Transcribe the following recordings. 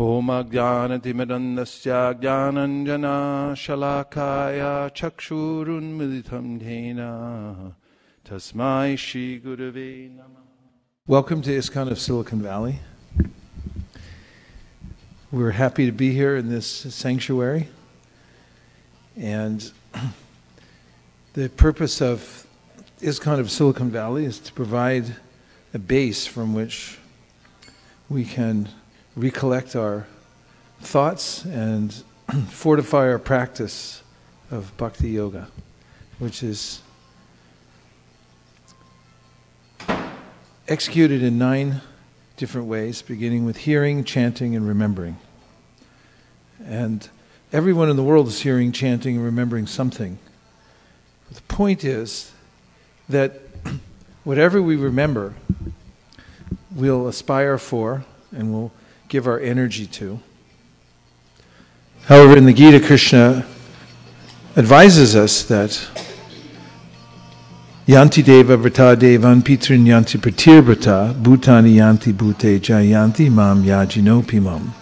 होमज्ञानतिमिरन्दस्य ज्ञानञ्जनाशलाकाय चक्षुरुन्मिलितं येन तस्मै श्रीगुरवे नमः Welcome to ISKCON of Silicon Valley. We're happy to be here in this sanctuary. And the purpose of ISKCON of Silicon Valley is to provide a base from which we can recollect our thoughts and fortify our practice of bhakti yoga, which is executed in nine different ways, beginning with hearing, chanting, and remembering. And everyone in the world is hearing, chanting, and remembering something. But the point is that whatever we remember, we'll aspire for and we'll give our energy to. However, in the Gita, Krishna advises us that Yanti Deva Vrata Devan Pitrin Yanti Pratir Vrata Bhutani Yanti Bhute Jayanti Mam Yajinopi Mam.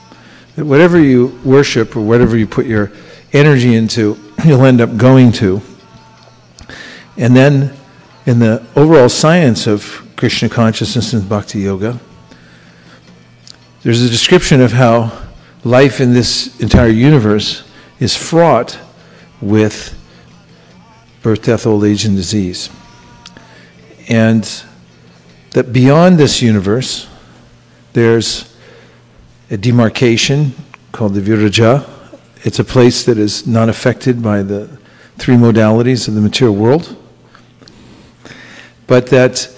That whatever you worship or whatever you put your energy into, you'll end up going to. And then in the overall science of Krishna consciousness and bhakti yoga, there's a description of how life in this entire universe is fraught with birth, death, old age, and disease. And that beyond this universe, there's a demarcation called the Viraja. It's a place that is not affected by the three modalities of the material world. But that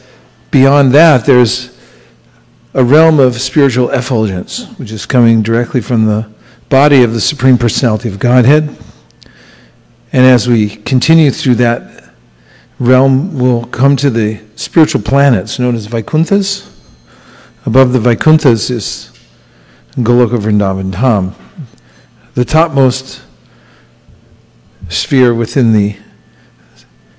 beyond that, there's a realm of spiritual effulgence, which is coming directly from the body of the Supreme Personality of Godhead. And as we continue through that realm, we'll come to the spiritual planets known as Vaikunthas. Above the Vaikunthas is Goloka Vrindavan Dham, the topmost sphere within the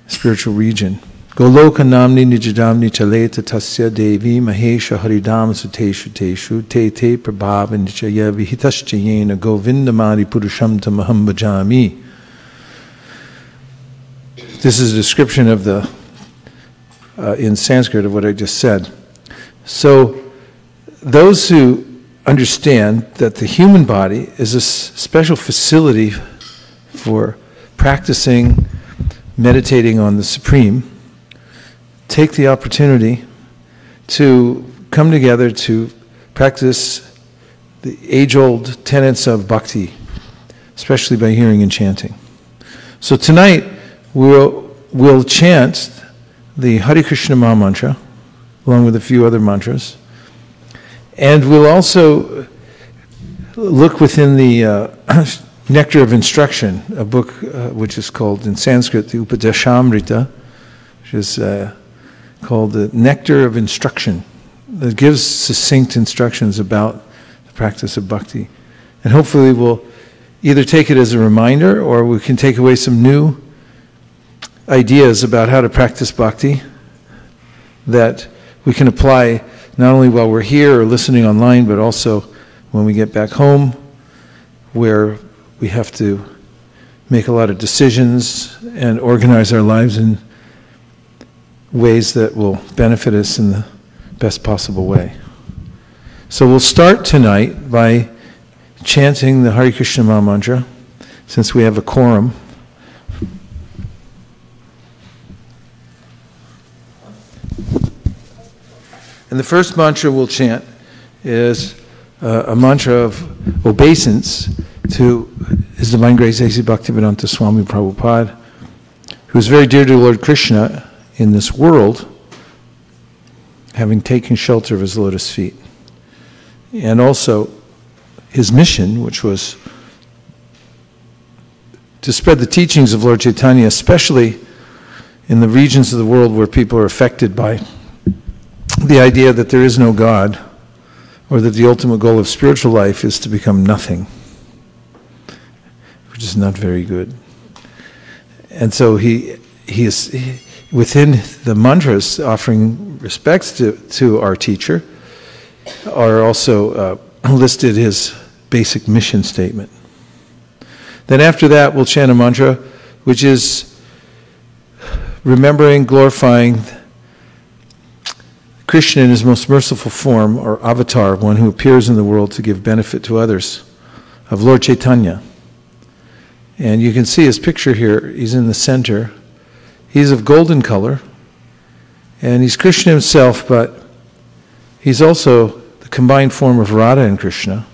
spiritual region. Goloka namni nijadamni chaleta tasya devi mahesha haridam suteshu teshu te te prabhava nichaya vihitaschayena govindamari purusham tamaham bhajami. This is a description of the, uh, in Sanskrit, of what I just said. So, those who understand that the human body is a special facility for practicing, meditating on the Supreme, take the opportunity to come together to practice the age old tenets of bhakti, especially by hearing and chanting. So tonight we'll, we'll chant the Hare Krishna Maha Mantra along with a few other mantras. And we'll also look within the uh, Nectar of Instruction, a book uh, which is called in Sanskrit the Upadeshamrita, which is uh, called the Nectar of Instruction that gives succinct instructions about the practice of bhakti. And hopefully we'll either take it as a reminder or we can take away some new ideas about how to practice bhakti that we can apply not only while we're here or listening online, but also when we get back home where we have to make a lot of decisions and organize our lives in ways that will benefit us in the best possible way. So we'll start tonight by chanting the Hare Krishna Maha Mantra, since we have a quorum. And the first mantra we'll chant is uh, a mantra of obeisance to His Divine Grace A.C. Bhaktivedanta Swami Prabhupada, who is very dear to Lord Krishna in this world, having taken shelter of his lotus feet. And also his mission, which was to spread the teachings of Lord Chaitanya, especially in the regions of the world where people are affected by the idea that there is no God, or that the ultimate goal of spiritual life is to become nothing, which is not very good. And so he, he is. Within the mantras offering respects to, to our teacher are also uh, listed his basic mission statement. Then after that, we'll chant a mantra, which is remembering, glorifying Krishna in his most merciful form, or avatar, one who appears in the world to give benefit to others, of Lord Chaitanya. And you can see his picture here. He's in the center. He's of golden color, and he's Krishna himself, but he's also the combined form of Radha and Krishna.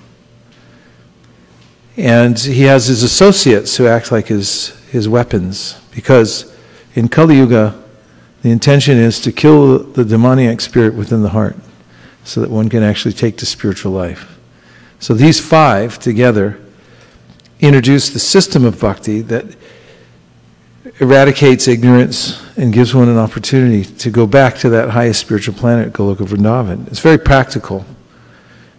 And he has his associates who act like his, his weapons, because in Kali Yuga, the intention is to kill the demoniac spirit within the heart so that one can actually take to spiritual life. So these five together introduce the system of bhakti that eradicates ignorance and gives one an opportunity to go back to that highest spiritual planet, Goloka Vrindavan. It's very practical.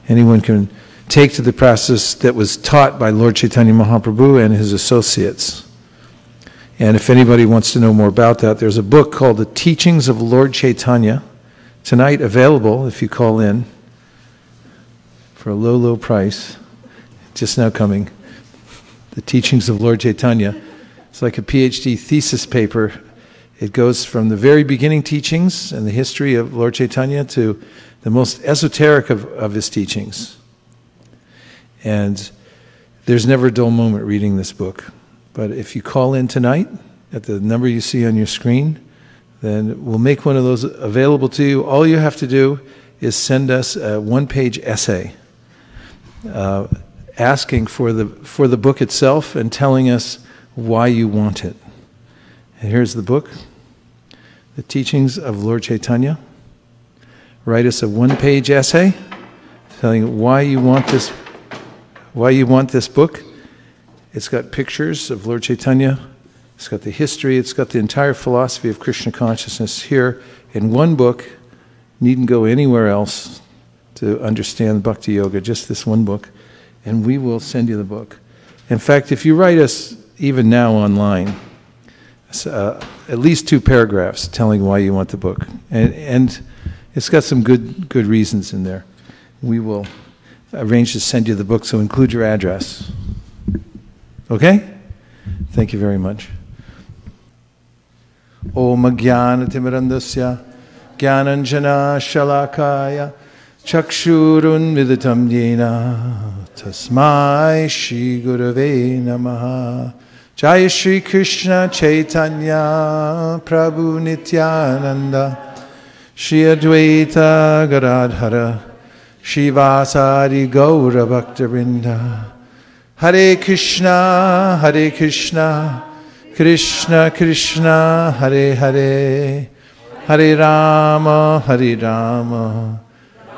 Anyone can take to the process that was taught by Lord Chaitanya Mahaprabhu and his associates. And if anybody wants to know more about that, there's a book called The Teachings of Lord Chaitanya, tonight available if you call in for a low, low price, just now coming. The Teachings of Lord Chaitanya. It's like a PhD thesis paper. It goes from the very beginning teachings and the history of Lord Chaitanya to the most esoteric of, of his teachings. And there's never a dull moment reading this book. But if you call in tonight at the number you see on your screen, then we'll make one of those available to you. All you have to do is send us a one page essay uh, asking for the, for the book itself and telling us why you want it. And here's the book The Teachings of Lord Chaitanya. Write us a one page essay telling why you want this why you want this book it's got pictures of Lord Chaitanya. It's got the history. It's got the entire philosophy of Krishna consciousness here in one book. Needn't go anywhere else to understand Bhakti Yoga, just this one book. And we will send you the book. In fact, if you write us even now online, uh, at least two paragraphs telling why you want the book. And, and it's got some good, good reasons in there. We will arrange to send you the book, so include your address. Okay? Thank you very much. Om Jnanatimrandasya Jnananjana Shalakaya Chakshurun Viditam Yena Tasmai Shri Gurave Namaha Jaya Shri Krishna Chaitanya Prabhu Nityananda Shri Advaita Gadadhara Shrivasadi Gaura Bhaktavrinda Hare Krishna, Hare Krishna, Krishna Krishna, Hare Hare, Hare Rama, Hare Rama,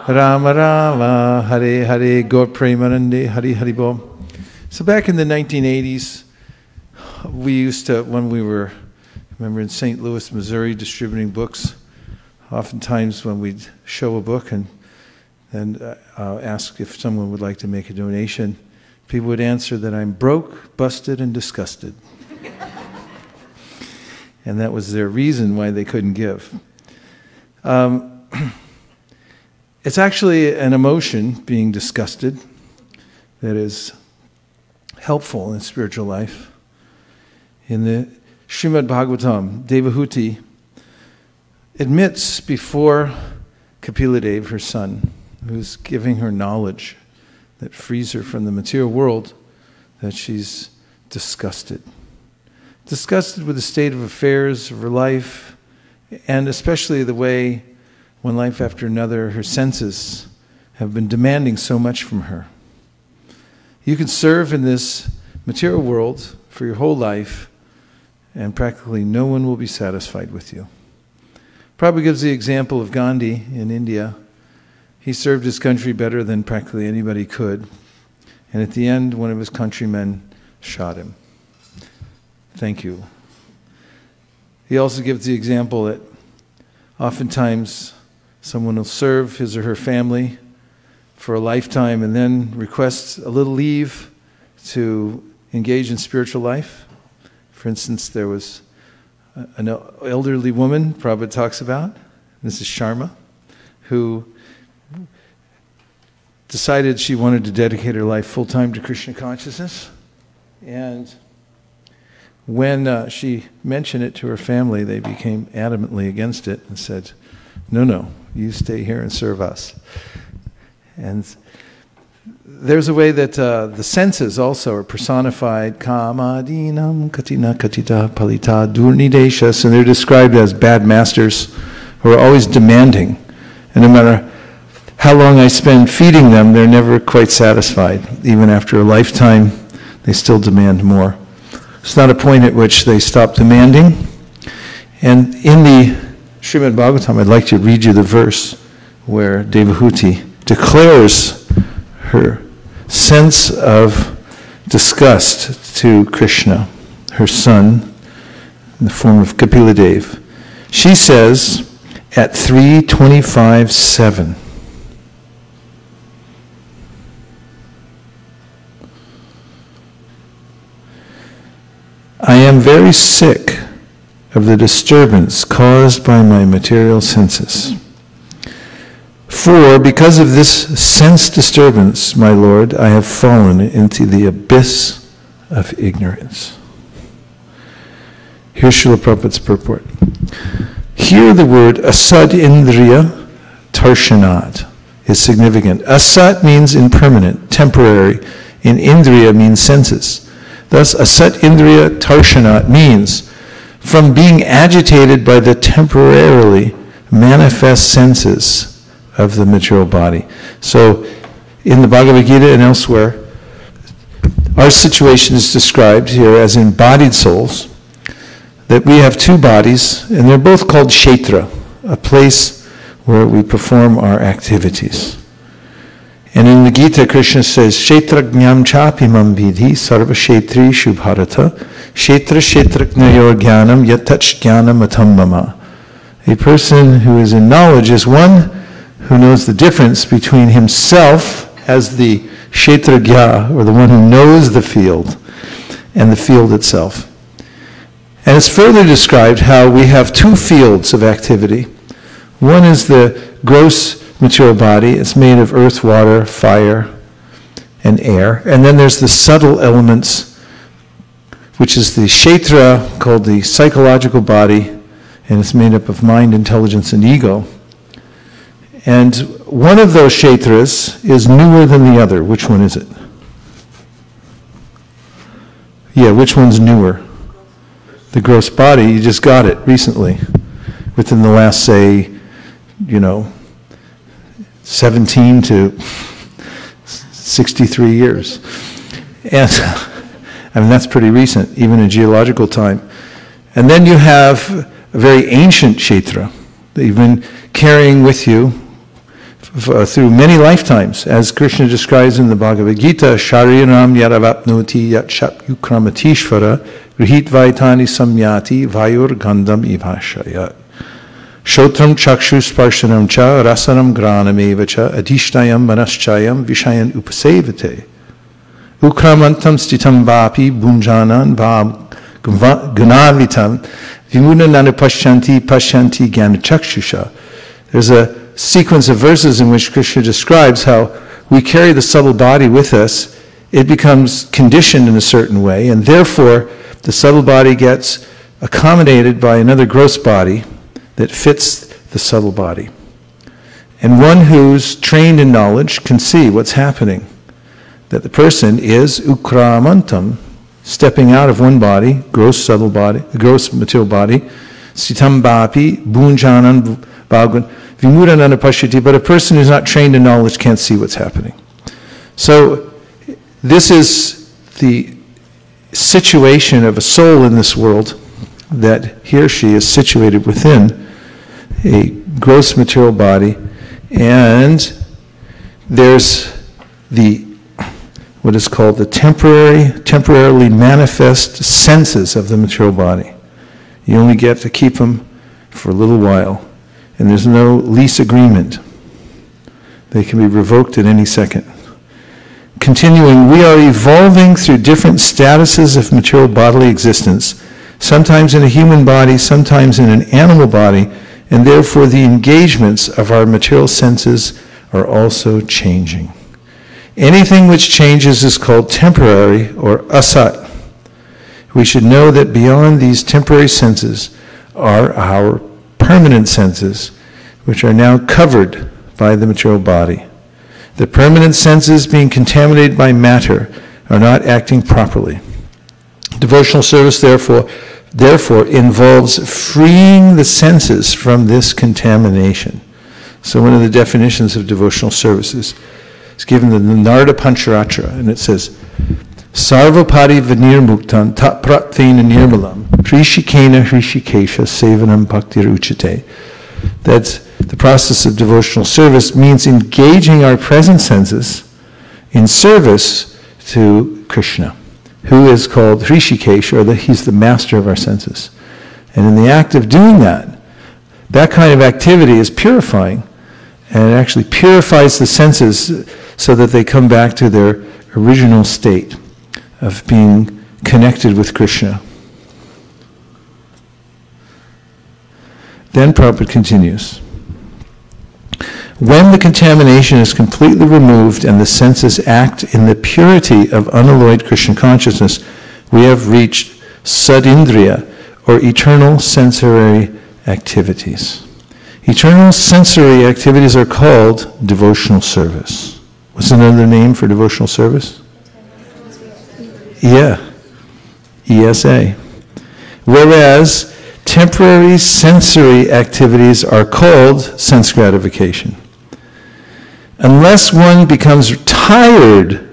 Rama Rama, Hare Hare, Gaur Premanande, Hare Hare Bol. So back in the 1980s, we used to, when we were, remember in St. Louis, Missouri, distributing books, oftentimes when we'd show a book and, and uh, ask if someone would like to make a donation, people would answer that I'm broke, busted, and disgusted. and that was their reason why they couldn't give. Um, it's actually an emotion, being disgusted, that is helpful in spiritual life. In the Srimad Bhagavatam, Devahuti admits before Kapila her son, who's giving her knowledge that frees her from the material world, that she's disgusted. Disgusted with the state of affairs of her life, and especially the way, one life after another, her senses have been demanding so much from her. You can serve in this material world for your whole life, and practically no one will be satisfied with you. Prabhupada gives the example of Gandhi in India he served his country better than practically anybody could. And at the end, one of his countrymen shot him. Thank you. He also gives the example that oftentimes someone will serve his or her family for a lifetime and then request a little leave to engage in spiritual life. For instance, there was an elderly woman, Prabhupada talks about, Mrs. Sharma, who decided she wanted to dedicate her life full time to Krishna consciousness. And when uh, she mentioned it to her family, they became adamantly against it and said, No, no, you stay here and serve us. And there's a way that uh, the senses also are personified. Kamadinam katina katita palita durnideshas, and they're described as bad masters who are always demanding. And no matter how long I spend feeding them, they're never quite satisfied. Even after a lifetime, they still demand more. It's not a point at which they stop demanding. And in the Srimad Bhagavatam, I'd like to read you the verse where Devahuti declares her sense of disgust to Krishna, her son, in the form of Kapila Dev. She says at 325 7. I am very sick of the disturbance caused by my material senses. For because of this sense disturbance, my Lord, I have fallen into the abyss of ignorance. Here's Srila Prabhupada's purport. Here the word asad indriya tarshanat is significant. Asat means impermanent, temporary, and indriya means senses. Thus, asat indriya tarshanat means from being agitated by the temporarily manifest senses of the material body. So, in the Bhagavad Gita and elsewhere, our situation is described here as embodied souls, that we have two bodies, and they're both called Kshetra, a place where we perform our activities. And in the Gita, Krishna says, Kshetra Jnam Chapimam Vidhi Sarva Kshetri Shubharata Kshetra Kshetraknayor Jnanam Yatach Jnanam Atam Mama. A person who is in knowledge is one who knows the difference between himself as the Kshetragya, or the one who knows the field, and the field itself. And it's further described how we have two fields of activity. One is the gross material body, it's made of earth, water, fire, and air. And then there's the subtle elements, which is the kshetra, called the psychological body, and it's made up of mind, intelligence, and ego. And one of those kshetras is newer than the other. Which one is it? Yeah, which one's newer? The gross body, you just got it recently, within the last, say, you know, 17 to 63 years. And I mean, that's pretty recent, even in geological time. And then you have a very ancient kshetra that you've been carrying with you Uh, through many lifetimes, as Krishna describes in the Bhagavad Gita, Shariram Yadavatnoti Yatshap Yukramatishvara Grihit Vaitani Samyati Vayur Gandam Ivashayat. Shotram Chakshu Sparshanam Cha Rasanam Granam Cha Adhishnayam Manaschayam Vishayan Upasevate. Ukramantam Stitam Vapi Bunjanan Vam Gunavitam Vimunanana Pashyanti Pashyanti Gyanachakszusha. There's a sequence of verses in which Krishna describes how we carry the subtle body with us, it becomes conditioned in a certain way, and therefore the subtle body gets accommodated by another gross body that fits the subtle body. And one who's trained in knowledge can see what's happening. That the person is ukramantam, stepping out of one body, gross subtle body, gross material body, sitam bapi, bunjanan Vimudananda Pashyati, but a person who's not trained in knowledge can't see what's happening. So, this is the situation of a soul in this world that he or she is situated within a gross material body, and there's the what is called the temporary, temporarily manifest senses of the material body. You only get to keep them for a little while and there's no lease agreement. They can be revoked at any second. Continuing, we are evolving through different statuses of material bodily existence, sometimes in a human body, sometimes in an animal body, and therefore the engagements of our material senses are also changing. Anything which changes is called temporary or asat. We should know that beyond these temporary senses are our permanent senses, which are now covered by the material body. The permanent senses, being contaminated by matter, are not acting properly. Devotional service, therefore, therefore involves freeing the senses from this contamination. So, one of the definitions of devotional services is given in the Narada Pancharatra, and it says, Sarvapari vinirmuktan tat pratvena nirmalam hrishikena hrishikesha sevanam bhaktir uchate. That the process of devotional service means engaging our present senses in service to Krishna, who is called Hrishikesh, or the, he's the master of our senses. And in the act of doing that, that kind of activity is purifying, and it actually purifies the senses so that they come back to their original state of being connected with Krishna. Then Prabhupada continues. When the contamination is completely removed and the senses act in the purity of unalloyed Krishna consciousness, we have reached sadindriya, or eternal sensory activities. Eternal sensory activities are called devotional service. What's another name for devotional service? Yeah, ESA. Whereas temporary sensory activities are called sense gratification. Unless one becomes tired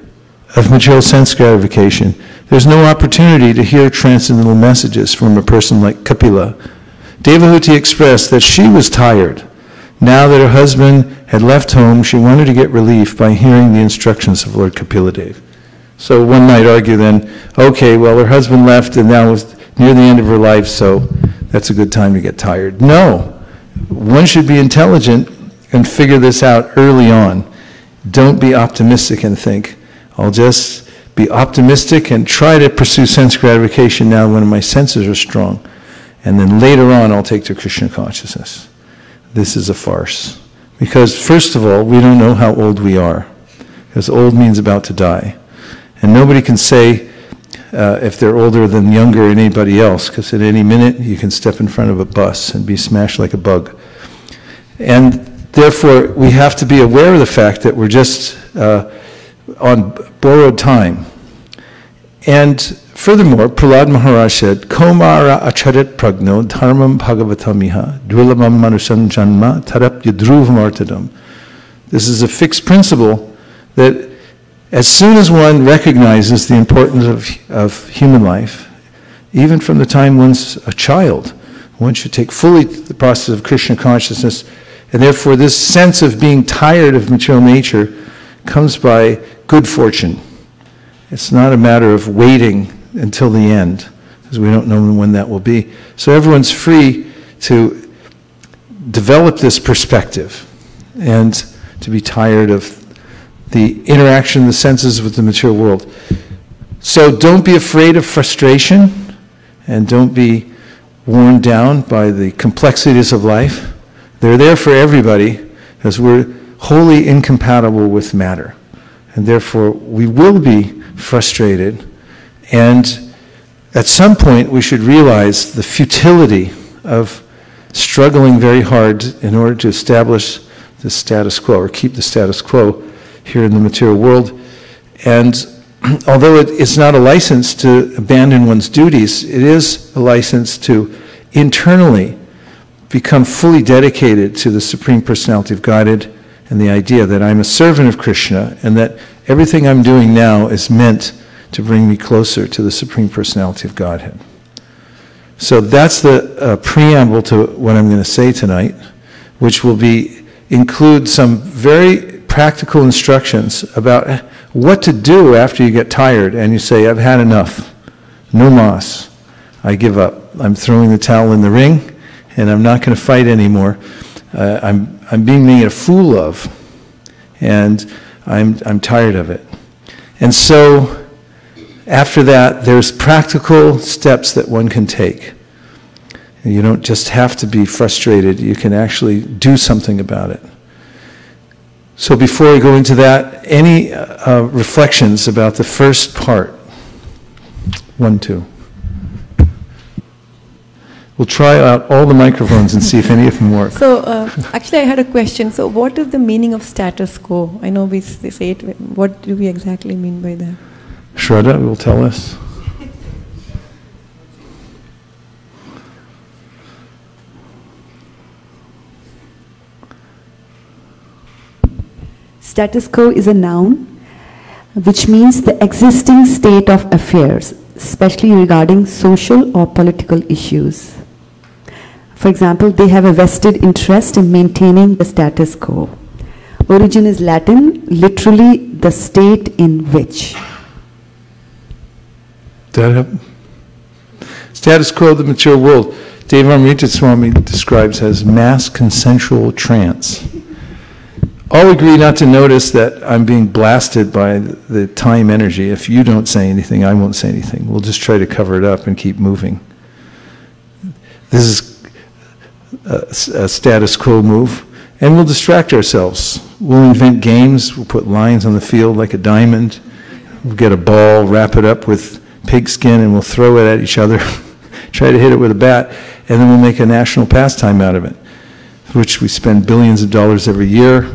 of material sense gratification, there's no opportunity to hear transcendental messages from a person like Kapila. Devahuti expressed that she was tired. Now that her husband had left home, she wanted to get relief by hearing the instructions of Lord Kapiladev. So one might argue then, okay, well, her husband left and now was near the end of her life, so that's a good time to get tired. No. One should be intelligent and figure this out early on. Don't be optimistic and think, I'll just be optimistic and try to pursue sense gratification now when my senses are strong. And then later on, I'll take to Krishna consciousness. This is a farce. Because, first of all, we don't know how old we are. Because old means about to die. And nobody can say uh, if they're older than younger than anybody else, because at any minute you can step in front of a bus and be smashed like a bug. And therefore, we have to be aware of the fact that we're just uh, on borrowed time. And furthermore, Prahlad Maharaj said, Komara acharit pragno dharmam bhagavatamiha dulabam manusan janma tarap yadruvamartadam. This is a fixed principle that as soon as one recognizes the importance of, of human life, even from the time one's a child, one should take fully the process of Krishna consciousness, and therefore this sense of being tired of material nature comes by good fortune. It's not a matter of waiting until the end, because we don't know when that will be. So everyone's free to develop this perspective and to be tired of the interaction of the senses with the material world. So don't be afraid of frustration and don't be worn down by the complexities of life. They're there for everybody as we're wholly incompatible with matter. And therefore, we will be frustrated. And at some point, we should realize the futility of struggling very hard in order to establish the status quo or keep the status quo here in the material world. And although it, it's not a license to abandon one's duties, it is a license to internally become fully dedicated to the Supreme Personality of Godhead and the idea that I'm a servant of Krishna and that everything I'm doing now is meant to bring me closer to the Supreme Personality of Godhead. So that's the uh, preamble to what I'm going to say tonight, which will be include some very practical instructions about what to do after you get tired and you say, I've had enough. No mas. I give up. I'm throwing the towel in the ring and I'm not going to fight anymore. Uh, I'm, I'm being made a fool of and I'm, I'm tired of it. And so after that, there's practical steps that one can take. You don't just have to be frustrated, you can actually do something about it. So before we go into that, any uh, reflections about the first part? One, two. We'll try out all the microphones and see if any of them work. So, uh, actually, I had a question. So, what is the meaning of status quo? I know we say it. What do we exactly mean by that? Shraddha will tell us. Status quo is a noun which means the existing state of affairs, especially regarding social or political issues. For example, they have a vested interest in maintaining the status quo. Origin is Latin, literally the state in which. Uh, status quo of the material world. Devamrita Swami describes as mass consensual trance. All agree not to notice that I'm being blasted by the time energy. If you don't say anything, I won't say anything. We'll just try to cover it up and keep moving. This is a, a status quo move, and we'll distract ourselves. We'll invent games, we'll put lines on the field like a diamond, we'll get a ball, wrap it up with pigskin, and we'll throw it at each other, try to hit it with a bat, and then we'll make a national pastime out of it, which we spend billions of dollars every year,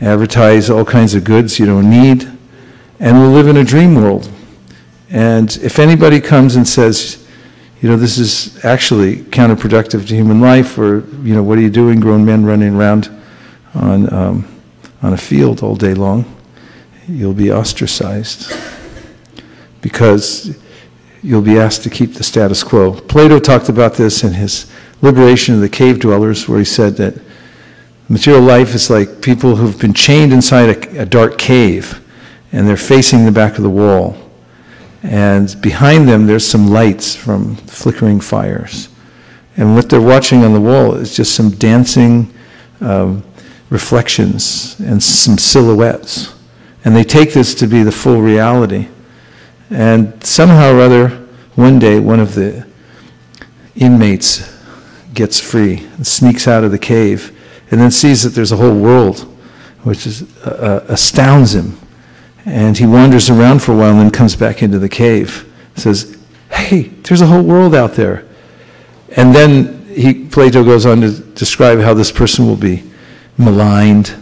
advertise all kinds of goods you don't need, and we'll live in a dream world. And if anybody comes and says, you know, this is actually counterproductive to human life, or, you know, what are you doing, grown men running around on, um, on a field all day long? You'll be ostracized because you'll be asked to keep the status quo. Plato talked about this in his Liberation of the Cave Dwellers, where he said that material life is like people who've been chained inside a, a dark cave and they're facing the back of the wall. And behind them, there's some lights from flickering fires. And what they're watching on the wall is just some dancing um, reflections and some silhouettes. And they take this to be the full reality. And somehow or other, one day, one of the inmates gets free and sneaks out of the cave and then sees that there's a whole world, which is, uh, astounds him. And he wanders around for a while and then comes back into the cave. Says, Hey, there's a whole world out there. And then he, Plato goes on to describe how this person will be maligned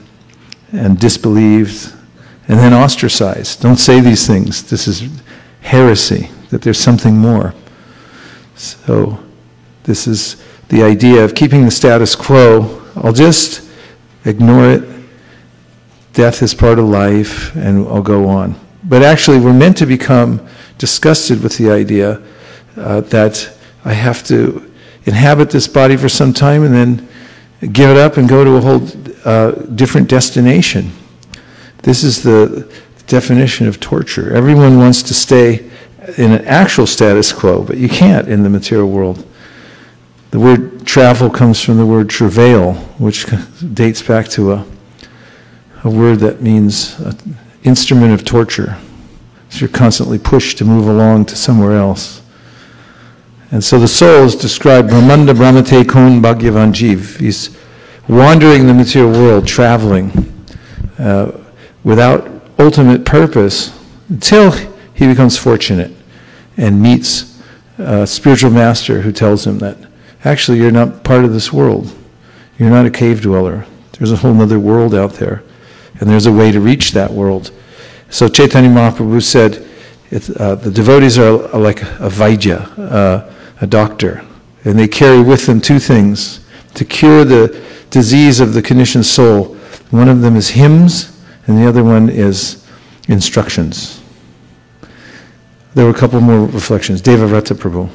and disbelieved and then ostracized. Don't say these things. This is heresy, that there's something more. So, this is the idea of keeping the status quo. I'll just ignore it. Death is part of life, and I'll go on. But actually, we're meant to become disgusted with the idea uh, that I have to inhabit this body for some time and then give it up and go to a whole uh, different destination. This is the definition of torture. Everyone wants to stay in an actual status quo, but you can't in the material world. The word travel comes from the word travail, which dates back to a, a word that means an instrument of torture. So you're constantly pushed to move along to somewhere else. And so the soul is described, Brahmanda Brahmate Kon Bhagyavan Jiv. He's wandering the material world, traveling, uh, without ultimate purpose, until he becomes fortunate and meets a spiritual master who tells him that actually you're not part of this world. You're not a cave dweller. There's a whole other world out there. And there's a way to reach that world. So Chaitanya Mahaprabhu said, uh, the devotees are like a Vaidya, uh, a doctor. And they carry with them two things to cure the disease of the conditioned soul. One of them is hymns, and the other one is instructions. There were a couple more reflections. Devavrata Prabhu.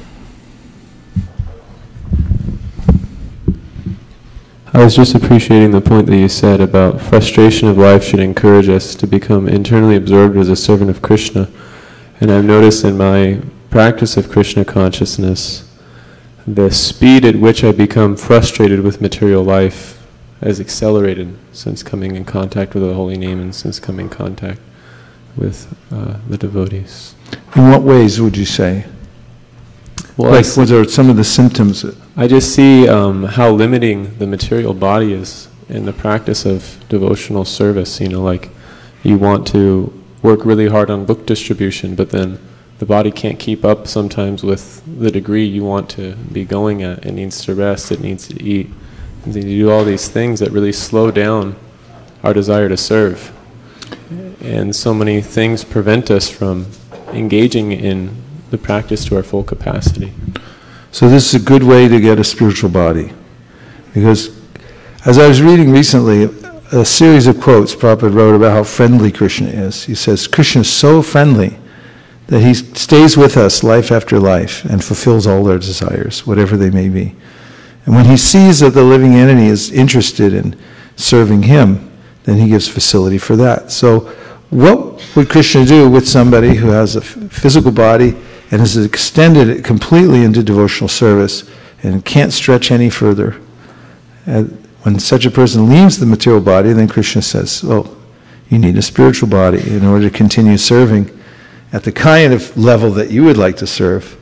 I was just appreciating the point that you said about frustration of life should encourage us to become internally absorbed as a servant of Krishna. And I've noticed in my practice of Krishna consciousness, the speed at which I become frustrated with material life has accelerated since coming in contact with the holy name and since coming in contact with uh, the devotees. In what ways would you say? Well, like, what are some of the symptoms? I just see um, how limiting the material body is in the practice of devotional service. You know, like you want to work really hard on book distribution, but then the body can't keep up sometimes with the degree you want to be going at. It needs to rest, it needs to eat. You do all these things that really slow down our desire to serve. And so many things prevent us from engaging in the practice to our full capacity. So this is a good way to get a spiritual body. Because as I was reading recently, a series of quotes Prabhupada wrote about how friendly Krishna is. He says, Krishna is so friendly that he stays with us life after life and fulfills all our desires, whatever they may be. And when he sees that the living entity is interested in serving him, then he gives facility for that. So, what would Krishna do with somebody who has a physical body and has extended it completely into devotional service and can't stretch any further? And when such a person leaves the material body, then Krishna says, Well, you need a spiritual body in order to continue serving at the kind of level that you would like to serve.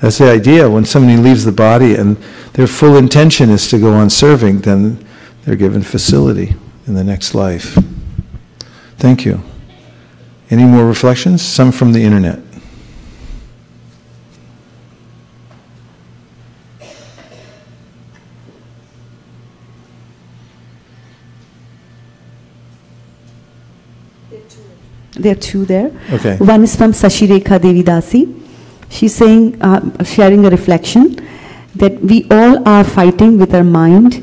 That's the idea. When somebody leaves the body and their full intention is to go on serving, then they're given facility in the next life. Thank you. Any more reflections? Some from the internet. There are two there. Okay. One is from Sashireka Devi Dasi. She's saying, uh, sharing a reflection, that we all are fighting with our mind,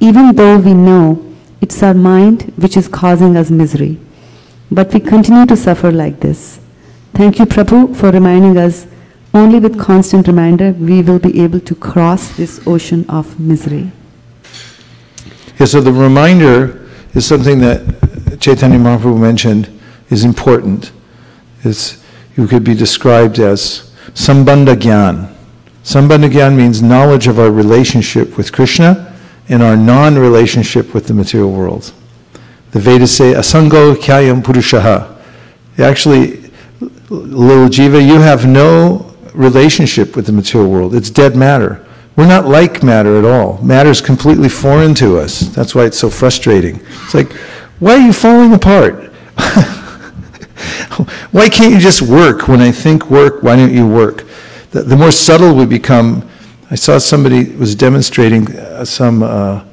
even though we know it's our mind which is causing us misery. But we continue to suffer like this. Thank you, Prabhu, for reminding us only with constant reminder we will be able to cross this ocean of misery. Yeah, so the reminder is something that Chaitanya Mahaprabhu mentioned is important. It's, you could be described as sambandha gyan. Means knowledge of our relationship with Krishna and our non-relationship with the material world. The Vedas say, asango kyayam purushaha. Actually, little jiva, you have no relationship with the material world. It's dead matter. We're not like matter at all. Matter is completely foreign to us. That's why it's so frustrating. It's like, why are you falling apart? why can't you just work? When I think work, why don't you work? The, the more subtle we become, I saw somebody was demonstrating uh, some uh,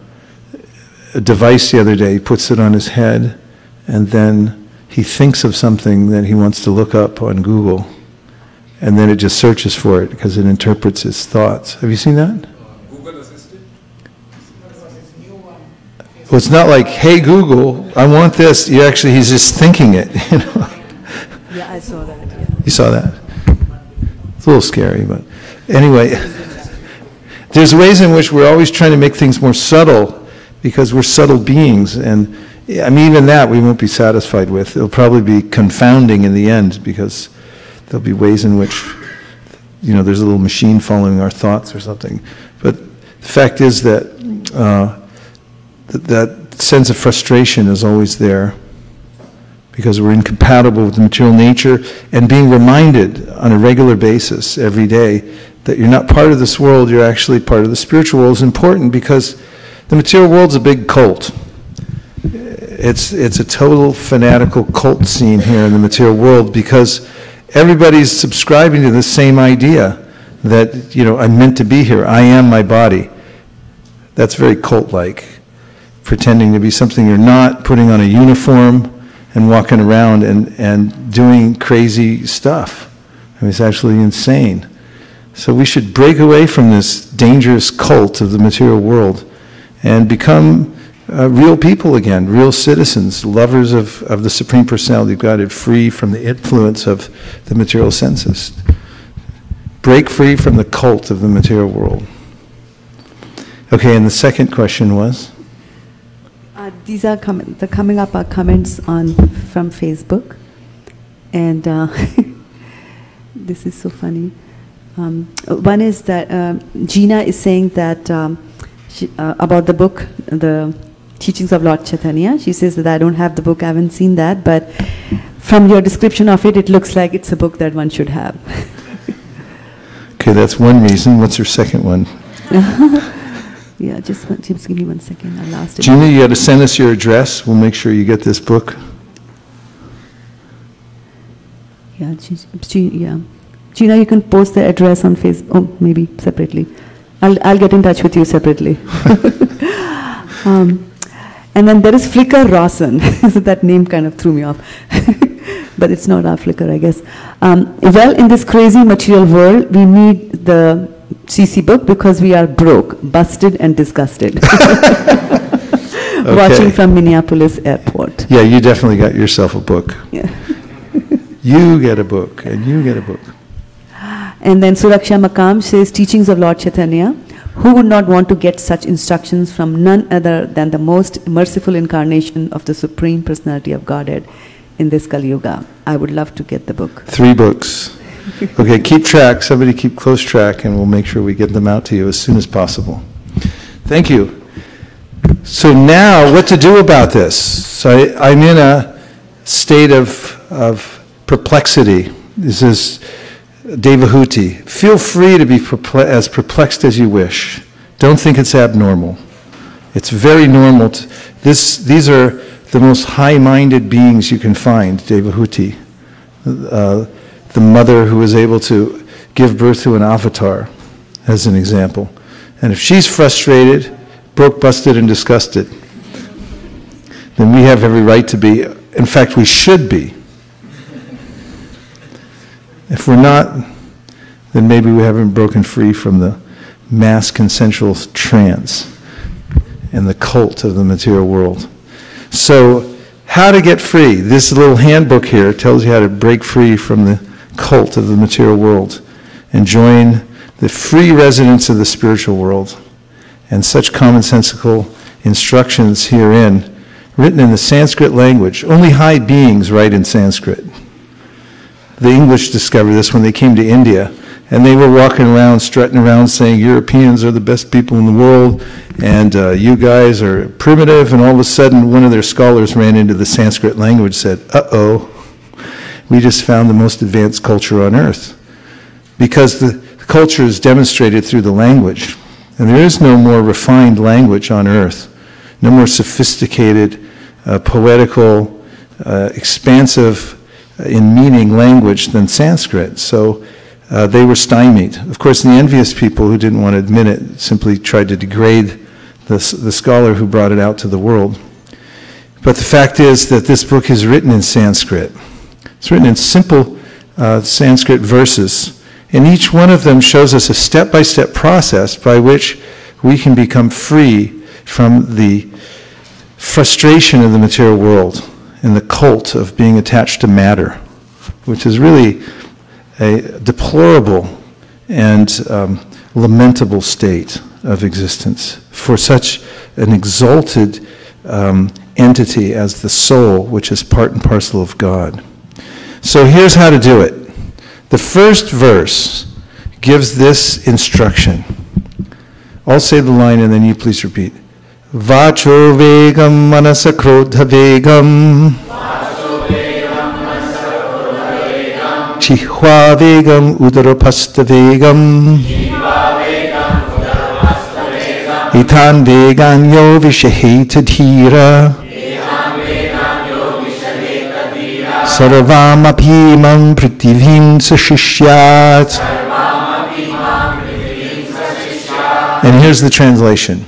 a device the other day. He puts it on his head, and then he thinks of something that he wants to look up on Google, and then it just searches for it because it interprets his thoughts. Have you seen that? Google assisted? Well, it's not like, "Hey Google, I want this." You actually, he's just thinking it. You know. I saw that. Yeah. You saw that? It's a little scary, but anyway, there's ways in which we're always trying to make things more subtle because we're subtle beings, and I mean, even that we won't be satisfied with. It'll probably be confounding in the end because there'll be ways in which, you know, there's a little machine following our thoughts or something. But the fact is that uh, that, that sense of frustration is always there because we're incompatible with the material nature and being reminded on a regular basis every day that you're not part of this world, you're actually part of the spiritual world is important because the material world's a big cult. It's, it's a total fanatical cult scene here in the material world because everybody's subscribing to the same idea that, you know, I'm meant to be here. I am my body. That's very cult-like. Pretending to be something you're not, putting on a uniform, and walking around and, and doing crazy stuff. I mean, it's actually insane. So we should break away from this dangerous cult of the material world and become uh, real people again, real citizens, lovers of, of the Supreme Personality of Godhead, free from the influence of the material senses. Break free from the cult of the material world. Okay, and the second question was? These are com- the coming up are comments on from Facebook, and uh, this is so funny. Um, one is that uh, Gina is saying that um, she, uh, about the book, the teachings of Lord Chaitanya. She says that I don't have the book, I haven't seen that, but from your description of it, it looks like it's a book that one should have. Okay, that's one reason. What's her second one? Yeah, just, one- just give me one second. I lost it. Gina, you got to send us your address. We'll make sure you get this book. Yeah, Gi- Gi- yeah. Gina, you can post the address on Facebook, oh, maybe separately. I'll, I'll get in touch with you separately. um, and then there is Flickr Rawson. so that name kind of threw me off. but it's not our Flickr, I guess. Um, well, in this crazy material world, we need the CC book because we are broke, busted, and disgusted. Watching from Minneapolis Airport. Yeah, you definitely got yourself a book. Yeah. You get a book, and you get a book. And then Suraksha Makam says, teachings of Lord Chaitanya. Who would not want to get such instructions from none other than the most merciful incarnation of the Supreme Personality of Godhead in this Kali Yuga? I would love to get the book. Three books. Okay, keep track. Somebody keep close track, and we'll make sure we get them out to you as soon as possible. Thank you. So now, what to do about this? So I, I'm in a state of, of perplexity. This is Devahuti. Feel free to be perple- as perplexed as you wish. Don't think it's abnormal. It's very normal. To, this, these are the most high-minded beings you can find, Devahuti. Uh, the mother who was able to give birth to an avatar, as an example. And if she's frustrated, broke, busted, and disgusted, then we have every right to be. In fact, we should be. If we're not, then maybe we haven't broken free from the mass consensual trance and the cult of the material world. So, how to get free? This little handbook here tells you how to break free from the cult of the material world and join the free residents of the spiritual world. And such commonsensical instructions herein, written in the Sanskrit language. Only high beings write in Sanskrit. The English discovered this when they came to India, and they were walking around, strutting around, saying Europeans are the best people in the world, and uh, you guys are primitive. And all of a sudden, one of their scholars ran into the Sanskrit language, said, "Uh oh, we just found the most advanced culture on earth," because the culture is demonstrated through the language, and there is no more refined language on earth, no more sophisticated, uh, poetical, uh, expansive uh, in meaning language than Sanskrit. So uh, they were stymied. Of course, the envious people who didn't want to admit it simply tried to degrade the, the scholar who brought it out to the world. But the fact is that this book is written in Sanskrit. It's written in simple uh, Sanskrit verses, and each one of them shows us a step by step process by which we can become free from the frustration of the material world and the cult of being attached to matter, which is really a deplorable and um, lamentable state of existence for such an exalted um, entity as the soul, which is part and parcel of God. So here's how to do it. The first verse gives this instruction. I'll say the line and then you please repeat. Vacho vegam manasa krodha vegam. Chihwa vegam udarapasta vegam. Itan vegan yo vishaheta dhira. Sarvam apimam prithivim sashishyat. And here's the translation.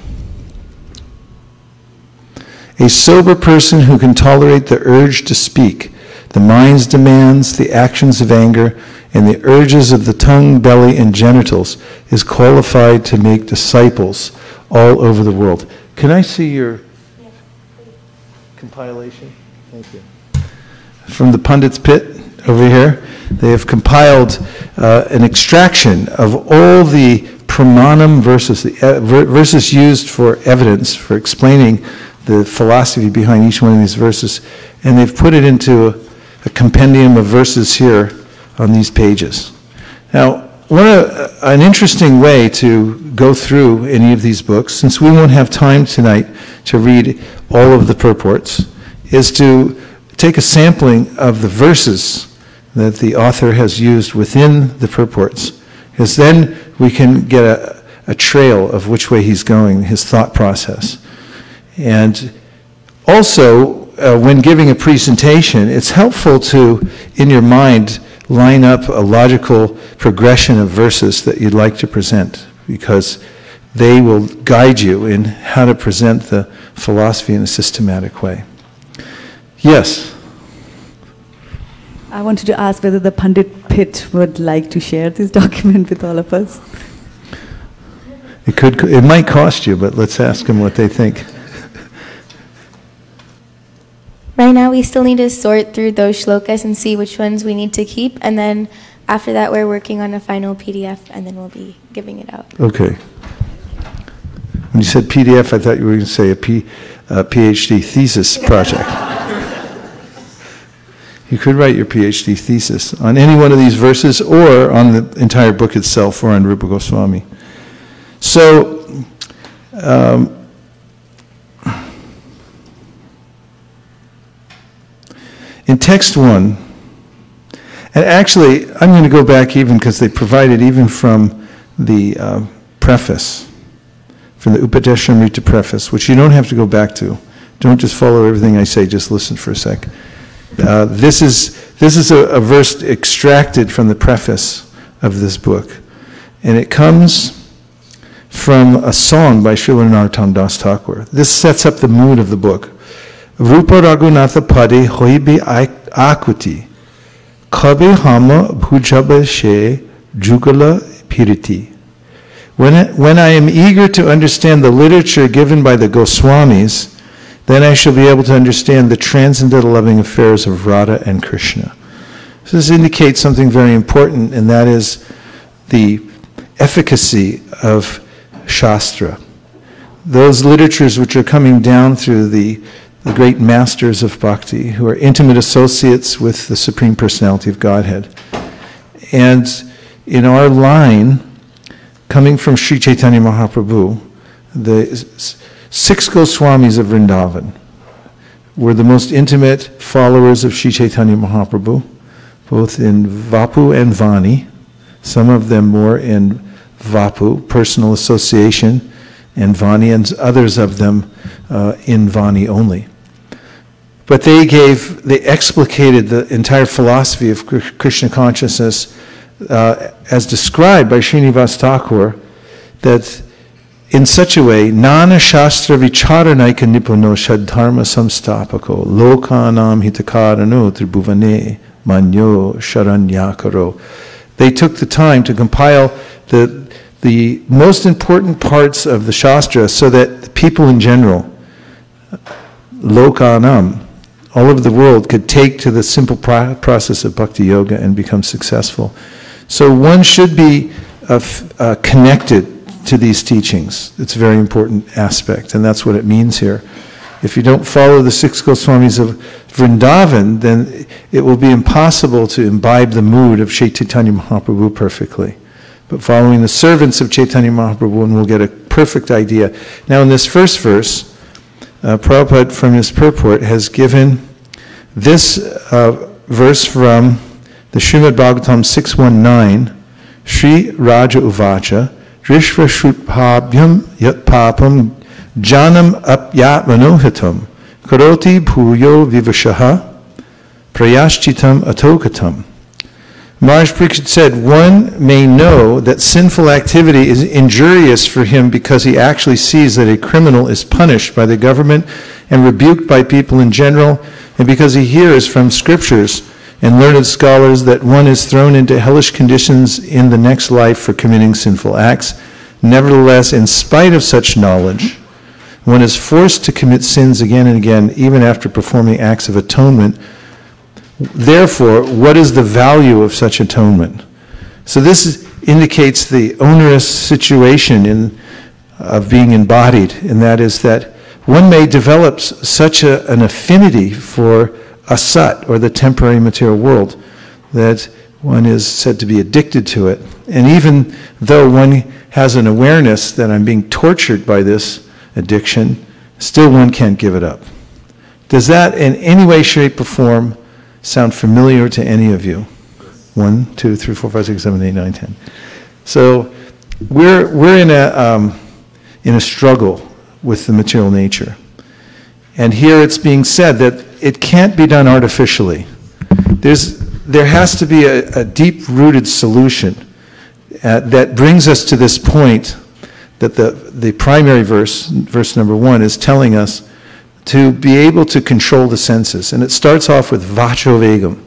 A sober person who can tolerate the urge to speak, the mind's demands, the actions of anger, and the urges of the tongue, belly, and genitals is qualified to make disciples all over the world. Can I see your compilation? From the Pundit's Pit over here, they have compiled uh, an extraction of all the pramanam verses, the uh, verses used for evidence, for explaining the philosophy behind each one of these verses, and they've put it into a, a compendium of verses here on these pages. Now, one, uh, an interesting way to go through any of these books, since we won't have time tonight to read all of the purports, is to take a sampling of the verses that the author has used within the purports, because then we can get a, a trail of which way he's going, his thought process. And also, uh, when giving a presentation, it's helpful to, in your mind, line up a logical progression of verses that you'd like to present because they will guide you in how to present the philosophy in a systematic way. Yes? I wanted to ask whether the Pandit Pit would like to share this document with all of us. It could, it might cost you, but let's ask them what they think. Right now, we still need to sort through those shlokas and see which ones we need to keep, and then after that, we're working on a final PDF, and then we'll be giving it out. Okay. When you said PDF, I thought you were going to say a, P, uh, a PhD thesis project. You could write your PhD thesis on any one of these verses or on the entire book itself or on Rupa Goswami. So, um, in text one, and actually, I'm going to go back even because they provided even from the uh, preface, from the Upadeshamrita preface, which you don't have to go back to. Don't just follow everything I say, just listen for a sec. Uh, this is, this is a, a verse extracted from the preface of this book. And it comes from a song by Srila Narottam Das Thakur. This sets up the mood of the book. Rupa Raghunatha Hoibe Akuti Kabe Hama Bhujaba She Jugala Piriti. When, when I am eager to understand the literature given by the Goswamis, then I shall be able to understand the transcendental loving affairs of Radha and Krishna. So this indicates something very important, and that is the efficacy of Shastra. Those literatures which are coming down through the, the great masters of bhakti, who are intimate associates with the Supreme Personality of Godhead. And in our line, coming from Sri Chaitanya Mahaprabhu, the six Goswamis of Vrindavan were the most intimate followers of Sri Chaitanya Mahaprabhu, both in Vapu and Vani, some of them more in Vapu, personal association, and Vani, and others of them uh, in Vani only. But they gave, they explicated the entire philosophy of Krishna consciousness uh, as described by Srinivas Thakur, that in such a way, Nana Shastra Vicharanaika Nipuno Shadharma Samstapako Lokanam Hitakarano Tribhuvane Manyo Sharanyakaro. They took the time to compile the, the most important parts of the Shastra so that the people in general, Lokanam, all over the world, could take to the simple pro- process of bhakti yoga and become successful. So one should be uh, uh, connected to these teachings. It's a very important aspect, and that's what it means here. If you don't follow the six Goswamis of Vrindavan, then it will be impossible to imbibe the mood of Chaitanya Mahaprabhu perfectly. But following the servants of Chaitanya Mahaprabhu, one will get a perfect idea. Now, in this first verse, uh, Prabhupada, from his purport, has given this uh, verse from the Srimad Bhagavatam 619, Sri Raja Uvacha, Rishva Shrutpabhyam Yat Papam Janam Apyatmanohitam Karoti Bhuyo Vivashaha Prayashchitam Atokatam. Maharaj Pariksit said, one may know that sinful activity is injurious for him because he actually sees that a criminal is punished by the government and rebuked by people in general, and because he hears from scriptures and learned scholars that one is thrown into hellish conditions in the next life for committing sinful acts. Nevertheless, in spite of such knowledge, one is forced to commit sins again and again, even after performing acts of atonement. Therefore, what is the value of such atonement? So this is- indicates the onerous situation in, of being embodied, and that is that one may develop such a, an affinity for asat, or the temporary material world, that one is said to be addicted to it. And even though one has an awareness that I'm being tortured by this addiction, still one can't give it up. Does that in any way, shape, or form sound familiar to any of you? One, two, three, four, five, six, seven, eight, nine, ten. So we're, we're in, a, um, in a struggle with the material nature. And here it's being said that it can't be done artificially. There's, there has to be a, a deep rooted solution uh, that brings us to this point that the, the primary verse, verse number one, is telling us to be able to control the senses. And it starts off with vacho vegam.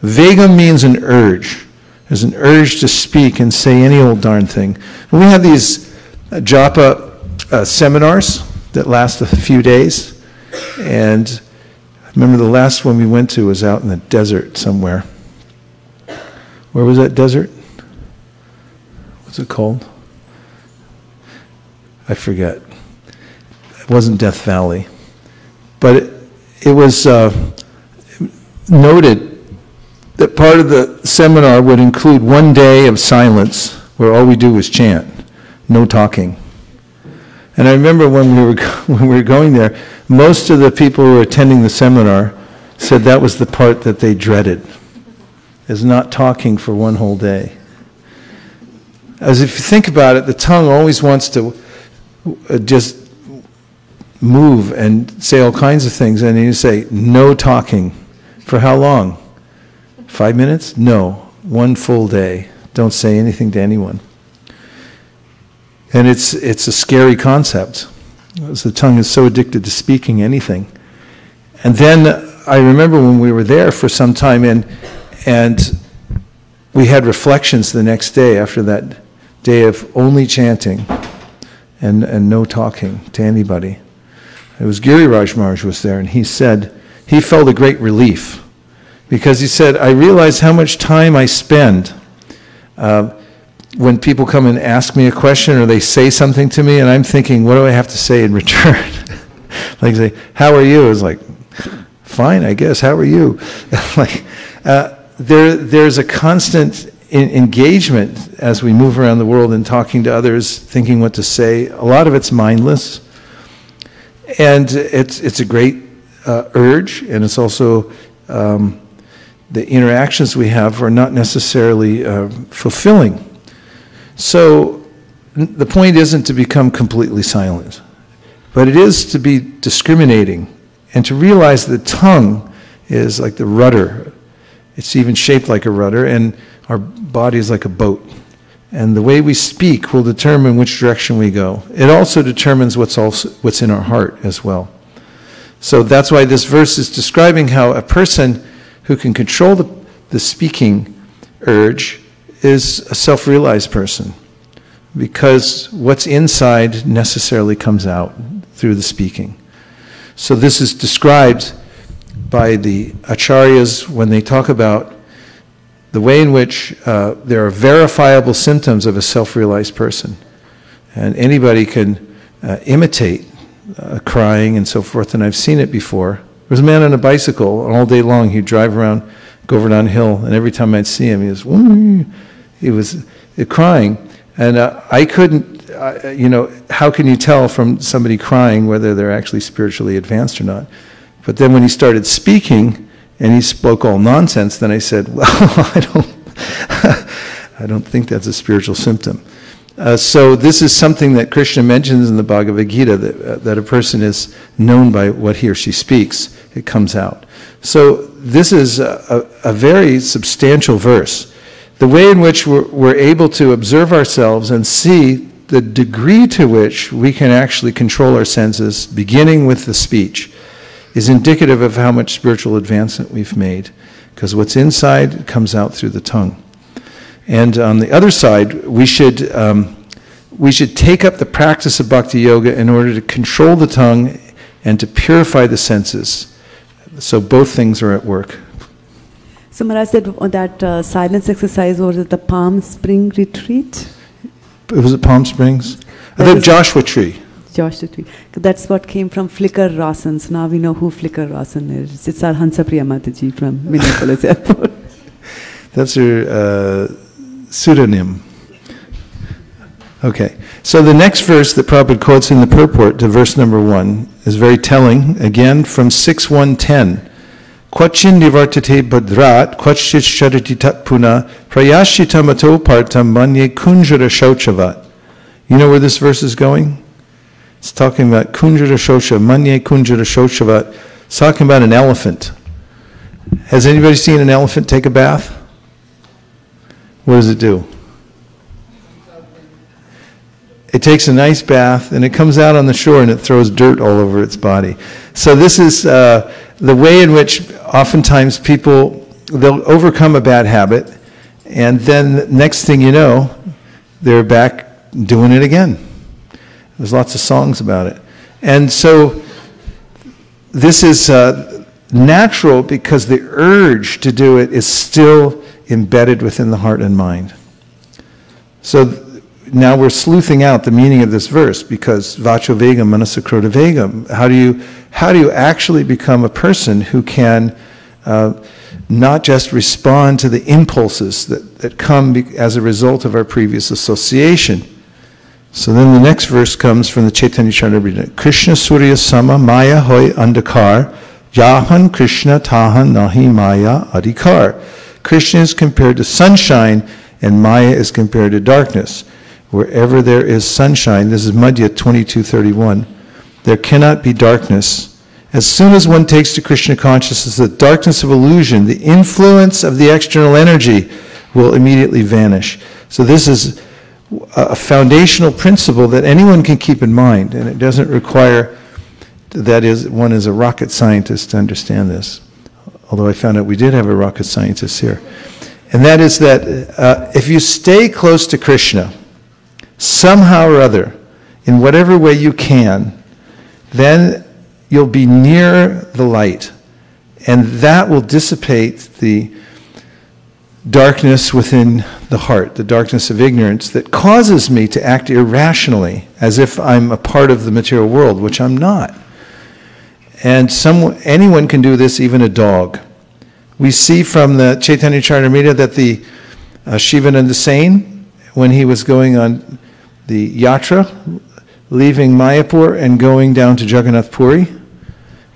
Vegam means an urge. There's an urge to speak and say any old darn thing. And we have these uh, japa uh, seminars that last a few days. And remember the last one we went to was out in the desert somewhere. Where was that desert? What's it called? I forget. It wasn't Death Valley. But it, it was uh, noted that part of the seminar would include one day of silence where all we do is chant, no talking. And I remember when we were, when we were going there, most of the people who were attending the seminar said that was the part that they dreaded, is not talking for one whole day. As if you think about it, the tongue always wants to uh, just move and say all kinds of things, and you say, no talking. For how long? Five minutes? No. One full day. Don't say anything to anyone. And it's, it's a scary concept. Because the tongue is so addicted to speaking anything. And then I remember when we were there for some time, and, and we had reflections the next day after that day of only chanting and, and no talking to anybody. It was Giriraj Maharaj was there, and he said he felt a great relief because he said, I realize how much time I spend uh, when people come and ask me a question or they say something to me, and I'm thinking, what do I have to say in return? like say, how are you? It's like, fine, I guess. How are you? like, uh, there, there's a constant engagement as we move around the world and talking to others, thinking what to say. A lot of it's mindless, and it's it's a great uh, urge, and it's also um, the interactions we have are not necessarily uh, fulfilling. So the point isn't to become completely silent, but it is to be discriminating and to realize the tongue is like the rudder. It's even shaped like a rudder, and our body is like a boat. And the way we speak will determine which direction we go. It also determines what's, also, what's in our heart as well. So that's why this verse is describing how a person who can control the, the speaking urge is a self realized person because what's inside necessarily comes out through the speaking. So this is described by the acharyas when they talk about the way in which uh, there are verifiable symptoms of a self realized person. And anybody can uh, imitate uh, crying and so forth, and I've seen it before. There was a man on a bicycle, and all day long he'd drive around Govardhan Hill, and every time I'd see him, he was, he was crying. And uh, I couldn't, uh, you know, how can you tell from somebody crying whether they're actually spiritually advanced or not? But then when he started speaking, and he spoke all nonsense, then I said, well, I don't, I don't think that's a spiritual symptom. Uh, so this is something that Krishna mentions in the Bhagavad Gita that, uh, that a person is known by what he or she speaks. It comes out. So this is a, a, a very substantial verse. The way in which we're, we're able to observe ourselves and see the degree to which we can actually control our senses, beginning with the speech, is indicative of how much spiritual advancement we've made. Because what's inside comes out through the tongue. And on the other side, we should, um, we should take up the practice of bhakti yoga in order to control the tongue and to purify the senses. So both things are at work. So Maharaj said on that uh, silence exercise was at the Palm Spring retreat? It was at Palm Springs? That the Joshua tree. Joshua tree. That's what came from Flicker Rasan. So now we know who Flicker Rasan is. It's our Hansapriya Mataji from Minneapolis Airport. That's her uh, pseudonym. Okay, so the next verse that Prabhupada quotes in the purport to verse number one is very telling, again from 6110. Quachin nivartate badrat, quachit puna, prayashitamato partam. You know where this verse is going? It's talking about kunjara shosha, manye kunjara shoshavat. It's talking about an elephant. Has anybody seen an elephant take a bath? What does it do? It takes a nice bath and it comes out on the shore and it throws dirt all over its body. So, this is uh, the way in which oftentimes people they'll overcome a bad habit and then next thing you know, they're back doing it again. There's lots of songs about it. And so, this is uh, natural because the urge to do it is still embedded within the heart and mind. So now we're sleuthing out the meaning of this verse because vacho vegam manasakrota vegam. How do you how do you actually become a person who can uh, not just respond to the impulses that, that come as a result of our previous association? So then the next verse comes from the Chaitanya Charitamrita. Krishna Surya Sama Maya Hoy Andakar Yahan Krishna Tahan Nahi Maya Adhikar. Krishna is compared to sunshine and Maya is compared to darkness. Wherever there is sunshine, this is Madhya 2231, there cannot be darkness. As soon as one takes to Krishna consciousness, the darkness of illusion, the influence of the external energy will immediately vanish. So this is a foundational principle that anyone can keep in mind, and it doesn't require that is one is a rocket scientist to understand this. Although I found out we did have a rocket scientist here, and that is that uh, if you stay close to Krishna, somehow or other, in whatever way you can, then you'll be near the light, and that will dissipate the darkness within the heart, the darkness of ignorance that causes me to act irrationally as if I'm a part of the material world, which I'm not. And some, anyone can do this, even a dog. We see from the Chaitanya Charitamrita that the uh, Shivananda Sain, when he was going on the yatra, leaving Mayapur and going down to Jagannath Puri,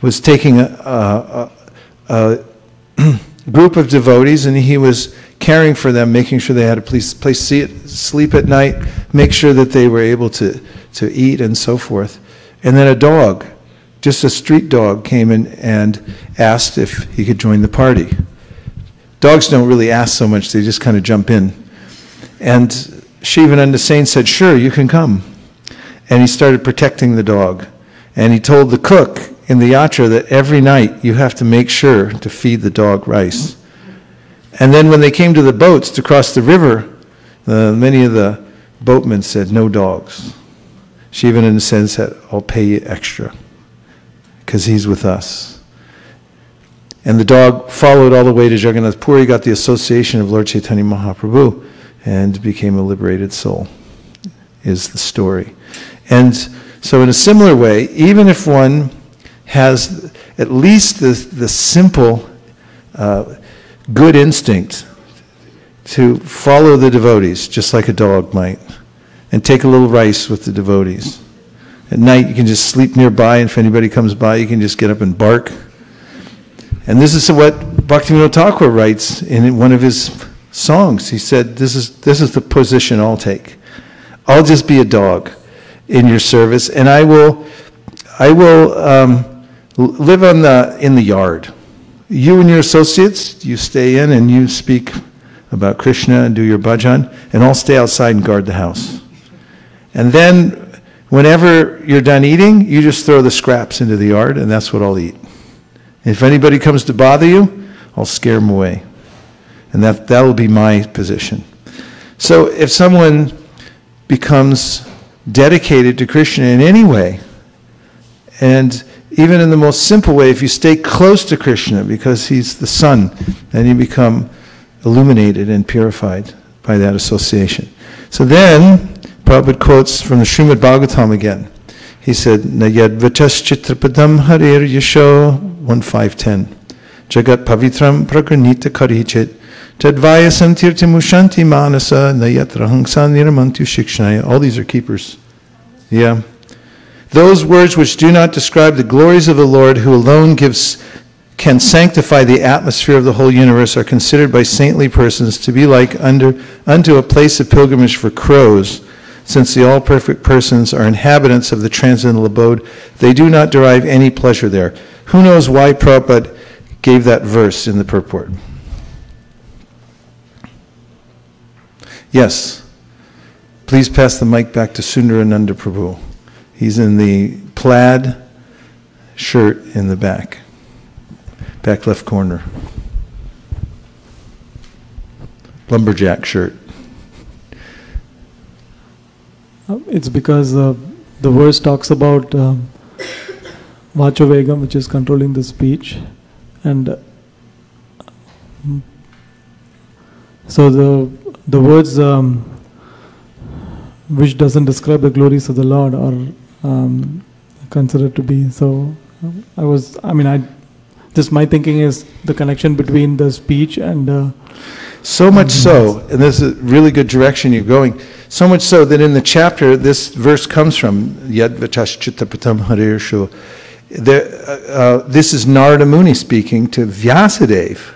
was taking a, a, a, a group of devotees and he was caring for them, making sure they had a place, place to sleep at night, make sure that they were able to, to eat and so forth. And then a dog, just a street dog, came in and asked if he could join the party. Dogs don't really ask so much, they just kind of jump in. And Shivananda Sain said, Sure, you can come. And he started protecting the dog. And he told the cook in the yatra that every night you have to make sure to feed the dog rice. And then when they came to the boats to cross the river, uh, many of the boatmen said, No dogs. Shivananda Sain said, I'll pay you extra because he's with us. And the dog followed all the way to Jagannath Puri, got the association of Lord Chaitanya Mahaprabhu, and became a liberated soul, is the story. And so, in a similar way, even if one has at least the, the simple uh, good instinct to follow the devotees, just like a dog might, and take a little rice with the devotees. At night, you can just sleep nearby, and if anybody comes by, you can just get up and bark. And this is what Bhaktivinoda Thakur writes in one of his songs. He said, this is, this is the position I'll take. I'll just be a dog in your service, and I will, I will um, live on the, in the yard. You and your associates, you stay in and you speak about Krishna and do your bhajan, and I'll stay outside and guard the house. And then, whenever you're done eating, you just throw the scraps into the yard, and that's what I'll eat. If anybody comes to bother you, I'll scare them away. And that, that will be my position. So if someone becomes dedicated to Krishna in any way, and even in the most simple way, if you stay close to Krishna because he's the sun, then you become illuminated and purified by that association. So then, Prabhupada quotes from the Srimad Bhagavatam again. He said, Nayad Vachas Chitrapadam Harir Yasho 1510. Jagat Pavitram Prakranita Karichit. Tadvayasam Tirtimushanti Manasa Nayat Rahangsa Niramantu Shikshnaya. All these are keepers. Yeah. Those words which do not describe the glories of the Lord who alone gives can sanctify the atmosphere of the whole universe are considered by saintly persons to be like under, unto a place of pilgrimage for crows. Since the all perfect persons are inhabitants of the transcendental abode, they do not derive any pleasure there. Who knows why Prabhupada gave that verse in the purport? Yes. Please pass the mic back to Sundarananda Prabhu. He's in the plaid shirt in the back, back left corner. Lumberjack shirt. Uh, It's because uh, the verse talks about um, which is controlling the speech, and uh, mm, so the the words um, which doesn't describe the glories of the Lord are um, considered to be. So um, I was, I mean, I just my thinking is the connection between the speech and. Uh, So much so, and this is a really good direction you're going, so much so that in the chapter this verse comes from, Yad Vachashchittapatam Harirshu. Uh, uh, This is Narada Muni speaking to Vyasadeva.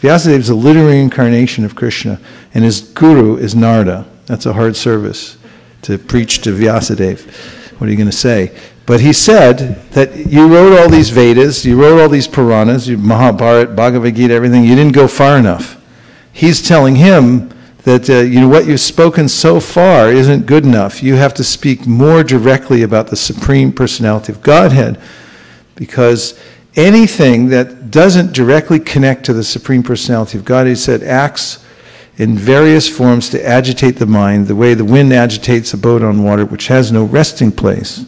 Vyasadeva is a literary incarnation of Krishna, and his guru is Narada. That's a hard service to preach to Vyasadeva. What are you going to say? But he said that you wrote all these Vedas, you wrote all these Puranas, you- Mahabharata, Bhagavad Gita, everything, you didn't go far enough. He's telling him that uh, you know what you've spoken so far isn't good enough. You have to speak more directly about the supreme personality of Godhead because anything that doesn't directly connect to the supreme personality of God, he said, acts in various forms to agitate the mind, the way the wind agitates a boat on water, which has no resting place.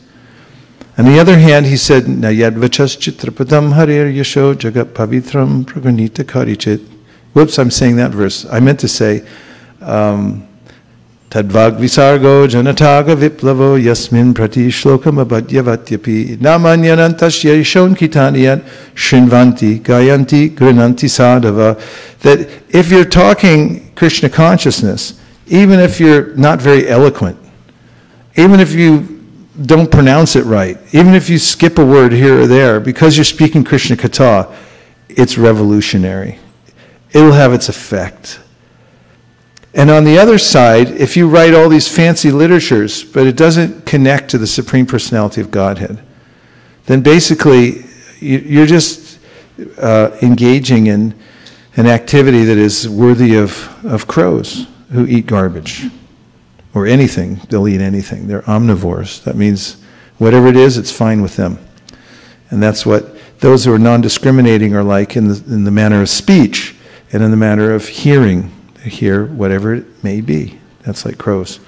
On the other hand, he said, Nayad vachas chitrapadam harir yasho jagat pavitram praganita karichit. Whoops, I'm saying that verse. I meant to say, um, Tadvag visargo janataga viplavo yasmin prati shlokam abhadyavatyapi namanyanantasya yashon kitaniyat shinvanti gayanti grinanti sadhava. That if you're talking Krishna consciousness, even if you're not very eloquent, even if you don't pronounce it right, even if you skip a word here or there, because you're speaking Krishna Katha, it's revolutionary. It'll have its effect. And on the other side, if you write all these fancy literatures, but it doesn't connect to the Supreme Personality of Godhead, then basically you- you're just uh, engaging in an activity that is worthy of, of crows who eat garbage or anything. They'll eat anything. They're omnivores. That means whatever it is, it's fine with them. And that's what those who are non discriminating are like in the, in the manner of speech and in the manner of hearing. They hear whatever it may be. That's like crows.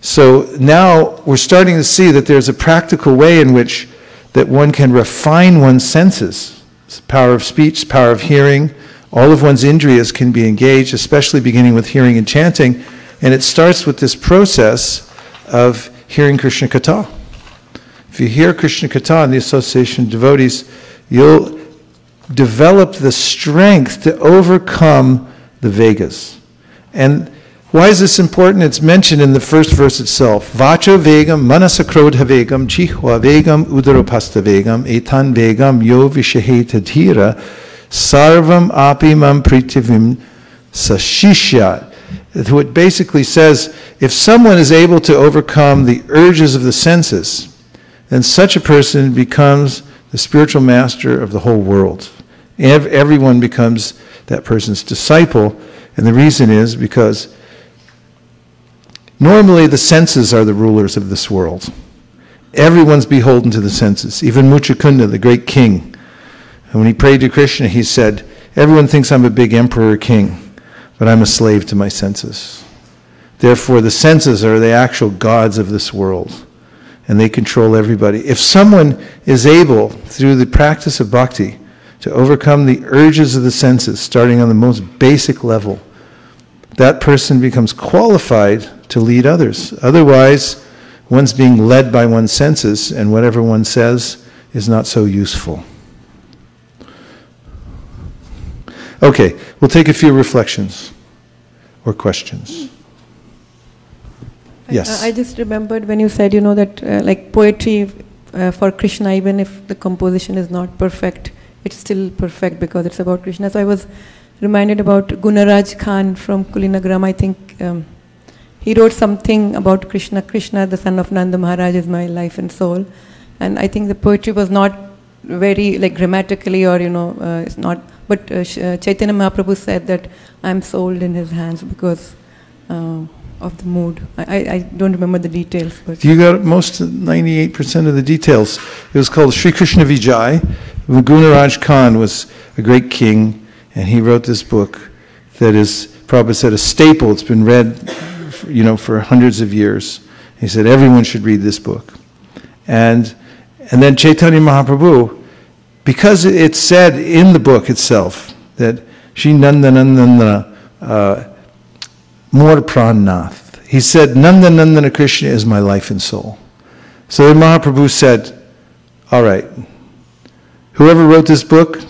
So now we're starting to see that there's a practical way in which that one can refine one's senses. It's power of speech, power of hearing. All of one's indriyas can be engaged, especially beginning with hearing and chanting. And it starts with this process of hearing Krishna Katha. If you hear Krishna Katha in the association of devotees, you'll develop the strength to overcome the Vegas. And why is this important? It's mentioned in the first verse itself. Vacha vegam manasakrodha vegam chihwa vegam udaropasta vegam etan vegam yo vishaheta dhira sarvam apimam pritivim sashishyat. What basically says, if someone is able to overcome the urges of the senses, then such a person becomes the spiritual master of the whole world. Ev- Everyone becomes that person's disciple, and the reason is because normally the senses are the rulers of this world. Everyone's beholden to the senses, even Muchakunda, the great king. And when he prayed to Krishna, he said, Everyone thinks I'm a big emperor or king, but I'm a slave to my senses. Therefore, the senses are the actual gods of this world, and they control everybody. If someone is able, through the practice of bhakti, to overcome the urges of the senses, starting on the most basic level, that person becomes qualified to lead others. Otherwise, one's being led by one's senses, and whatever one says is not so useful. Okay, we'll take a few reflections or questions. Yes. I, I just remembered when you said, you know, that uh, like poetry uh, for Krishna, even if the composition is not perfect, it's still perfect because it's about Krishna. So I was reminded about Gunaraj Khan from Kulinagram. I think um, he wrote something about Krishna. Krishna, the son of Nanda Maharaj, is my life and soul. And I think the poetry was not very like grammatically or you know uh, it's not. But uh, uh, Chaitanya Mahaprabhu said that I'm sold in his hands because uh, of the mood. I, I, don't remember the details, but You got most, 98% of the details. It was called Sri Krishna Vijay. Gunaraj Khan was a great king, and he wrote this book that is, Prabhupada said, a staple. It's been read, you know, for hundreds of years. He said everyone should read this book. And, and then Chaitanya Mahaprabhu, because it said in the book itself that she Nandanandana uh, Mor Pranath. He said, Nanda Nandana Krishna is my life and soul. So then Mahaprabhu said, All right, whoever wrote this book,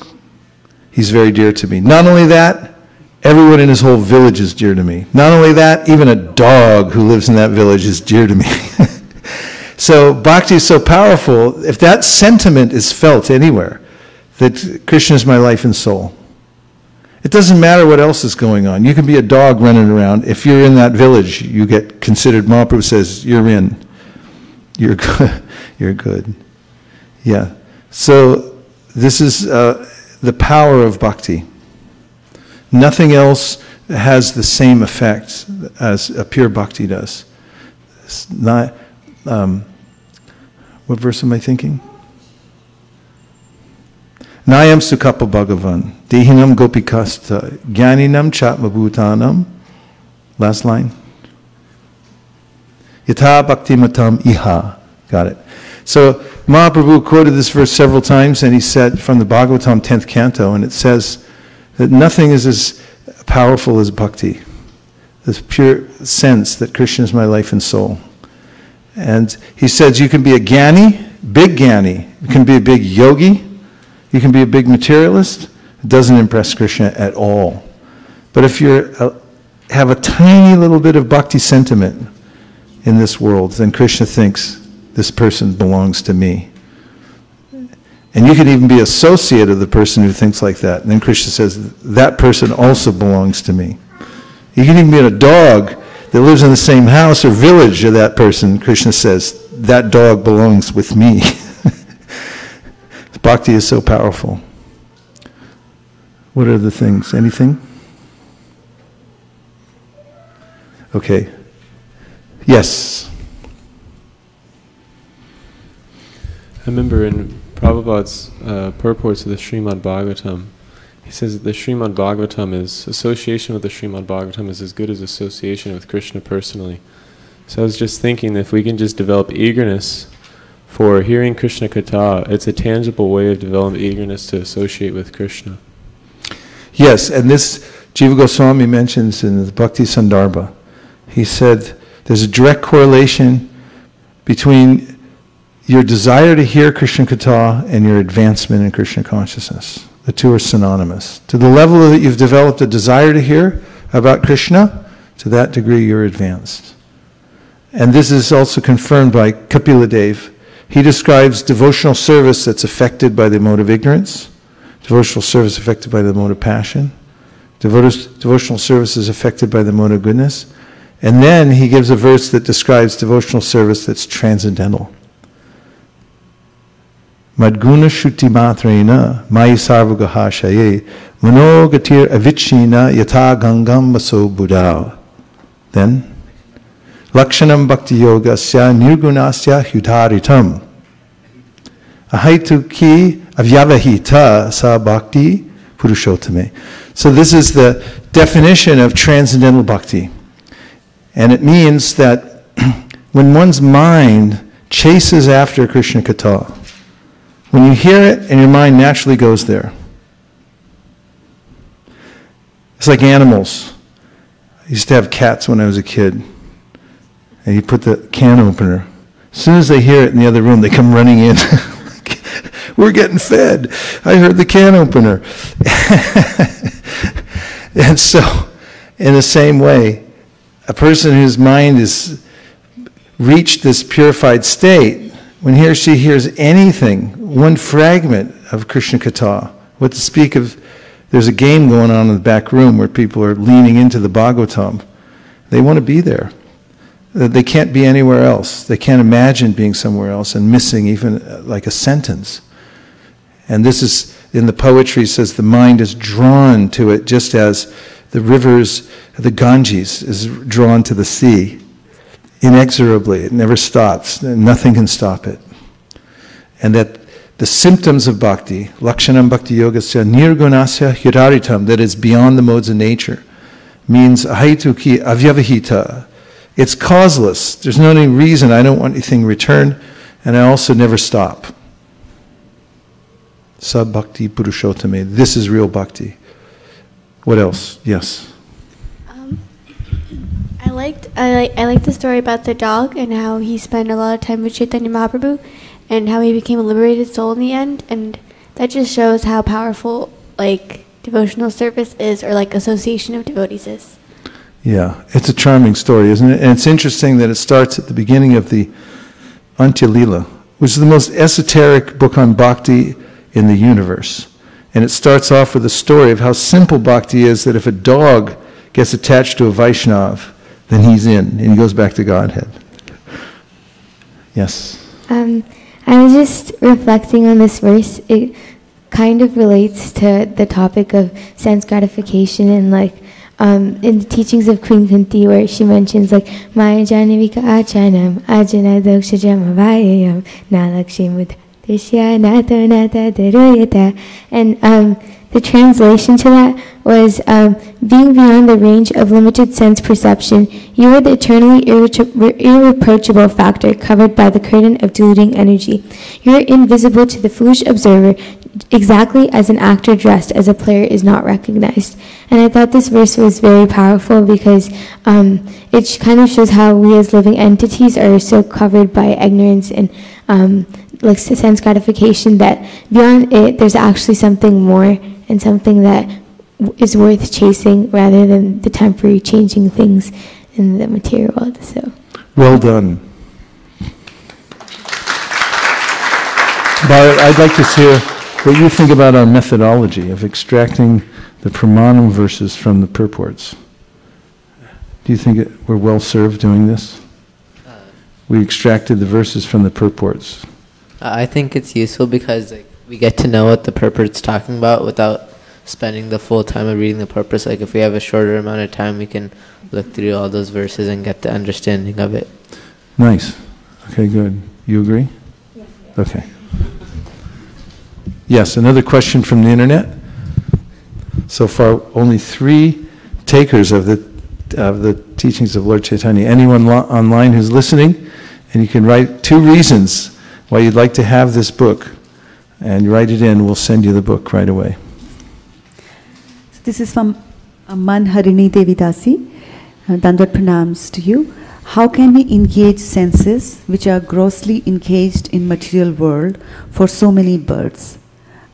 he's very dear to me. Not only that, everyone in his whole village is dear to me. Not only that, even a dog who lives in that village is dear to me. so bhakti is so powerful, if that sentiment is felt anywhere, that Krishna is my life and soul. It doesn't matter what else is going on. You can be a dog running around. If you're in that village, you get considered, Mahaprabhu says, you're in. You're good. You're good. Yeah. So this is uh, the power of bhakti. Nothing else has the same effect as a pure bhakti does. It's not, um, what verse am I thinking? Nayam Sukapa Bhagavan, Dehinam Gopikasta, Gyaninam Chatmabhutanam. Last line. Yatha Bhaktimatam Iha. Got it. So Mahaprabhu quoted this verse several times, and he said from the Bhagavatam 10th canto, and it says that nothing is as powerful as bhakti, this pure sense that Krishna is my life and soul. And he says you can be a Gyani, big Gyani, you can be a big yogi, you can be a big materialist. It doesn't impress Krishna at all. But if you uh, have a tiny little bit of bhakti sentiment in this world, then Krishna thinks this person belongs to me. And you can even be associate of the person who thinks like that. And then Krishna says, that person also belongs to me. You can even be a dog that lives in the same house or village of that person. Krishna says, that dog belongs with me. Bhakti is so powerful. What are the things? Anything? Okay. Yes. I remember in Prabhupada's uh, purports of the Srimad Bhagavatam, he says that the Srimad Bhagavatam is association with the Srimad Bhagavatam is as good as association with Krishna personally. So I was just thinking that if we can just develop eagerness for hearing Krishna Katha, it's a tangible way of developing eagerness to associate with Krishna. Yes, and this Jiva Goswami mentions in the Bhakti Sandarbha. He said there's a direct correlation between your desire to hear Krishna Katha and your advancement in Krishna consciousness. The two are synonymous. To the level that you've developed a desire to hear about Krishna, to that degree you're advanced. And this is also confirmed by Kapila Dev. He describes devotional service that's affected by the mode of ignorance, devotional service affected by the mode of passion, devotional service is affected by the mode of goodness. And then he gives a verse that describes devotional service that's transcendental. Madguna Shuti Matrena Mai Sarvagahashaye Manogatir Avichina Yata Gangam Vaso Buddha. Then Lakshanam Bhakti Yogasya Nirgunasya Hudharitam. Ahaitu ki avyavahita sa bhakti purushottame. So this is the definition of transcendental bhakti. And it means that when one's mind chases after Krishna Katha, when you hear it and your mind naturally goes there. It's like animals. I used to have cats when I was a kid. And you put the can opener. As soon as they hear it in the other room, they come running in. We're getting fed. I heard the can opener. and so, in the same way, a person whose mind has reached this purified state, when he or she hears anything, one fragment of Krishna Katha, What to speak of, there's a game going on in the back room where people are leaning into the Bhagavatam. They want to be there. They can't be anywhere else. They can't imagine being somewhere else and missing even uh, like a sentence. And this is, in the poetry, says the mind is drawn to it just as the rivers, the Ganges is drawn to the sea. Inexorably, it never stops. Nothing can stop it. And that the symptoms of bhakti, lakshanam bhakti yogasya nirgunasya hiraritam, that is beyond the modes of nature, means ahaituki avyavahita. It's causeless. There's no any reason. I don't want anything returned, and I also never stop. Sab bhakti purushottame. This is real bhakti. What else? Yes. Um, I liked I like I liked the story about the dog and how he spent a lot of time with Chaitanya Mahaprabhu, and how he became a liberated soul in the end, and that just shows how powerful like devotional service is, or like association of devotees is. Yeah, it's a charming story, isn't it? And it's interesting that it starts at the beginning of the Antya Lila, which is the most esoteric book on bhakti in the universe. And it starts off with a story of how simple bhakti is that if a dog gets attached to a Vaishnav, then he's in, and he goes back to Godhead. Yes. Um, I was just reflecting on this verse. It kind of relates to the topic of sense gratification and like um, in the teachings of Queen Kunti where she mentions like Maya Janavika Achanam Ajana Dokshajam Avayayam Nalakshimud Dishya Nata Nata Daruyata and um, the translation to that was um, being beyond the range of limited sense perception, you are the eternally irre- irreproachable factor covered by the curtain of diluting energy. You are invisible to the foolish observer, exactly as an actor dressed as a player is not recognized. And I thought this verse was very powerful because um, it kind of shows how we as living entities are so covered by ignorance and um, like sense gratification that beyond it, there's actually something more and something that is worth chasing rather than the temporary changing things in the material world. So, Well done. Bharat, I'd like to hear what do you think about our methodology of extracting the pramanam verses from the purports. Do you think it, we're well served doing this? Uh. We extracted the verses from the purports. I think it's useful because like we get to know what the purport's are talking about without spending the full time of reading the purpose. Like if we have a shorter amount of time, we can look through all those verses and get the understanding of it. Nice. Okay, good. You agree? Yes. Okay. Yes, another question from the internet. So far, only three takers of the of the teachings of Lord Chaitanya. Anyone online who's listening, and you can write two reasons why you'd like to have this book, and write it in. We'll send you the book right away. So this is from Aman Harini Devidasi. Uh, pranams to you. How can we engage senses which are grossly engaged in material world for so many birds?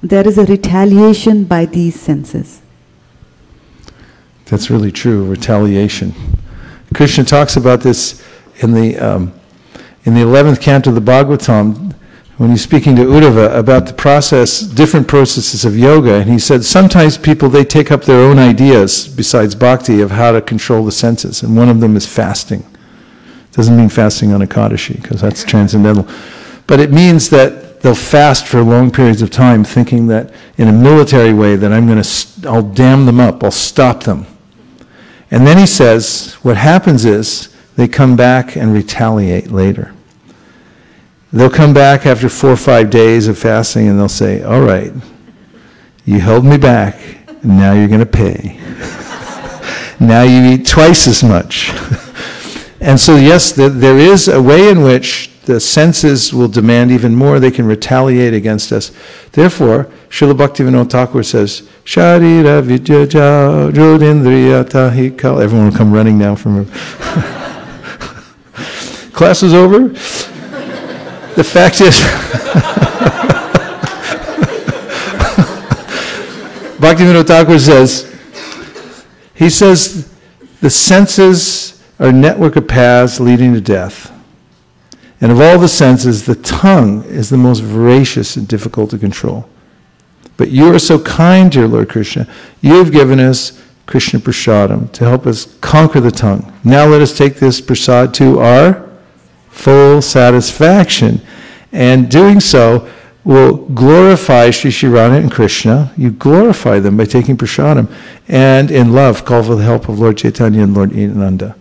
There is a retaliation by these senses. That's really true. Retaliation. Krishna talks about this in the um, in the eleventh canto of the Bhagavatam when he's speaking to Uddhava about the process, different processes of yoga, and he said sometimes people they take up their own ideas besides bhakti of how to control the senses, and one of them is fasting. Doesn't mean fasting on a Ekadashi because that's transcendental, but it means that they'll fast for long periods of time, thinking that in a military way that I'm going to, I'll dam them up, I'll stop them. And then he says, what happens is they come back and retaliate later. They'll come back after four or five days of fasting and they'll say, All right, you held me back, now you're going to pay. now you eat twice as much. and so, yes, th- there is a way in which the senses will demand even more. They can retaliate against us. Therefore, Srila Bhaktivinoda Thakur says, Sharira vidyaja jodindriya tahikal. Everyone will come running now from Class is over. The fact is, Bhaktivinoda Thakur says, he says, the senses are a network of paths leading to death. And of all the senses, the tongue is the most voracious and difficult to control. But you are so kind, dear Lord Krishna. You have given us Krishna Prasadam to help us conquer the tongue. Now let us take this prasad to our full satisfaction. And doing so will glorify Sri Radha and Krishna. You glorify them by taking prasadam. And in love, call for the help of Lord Chaitanya and Lord Nanda.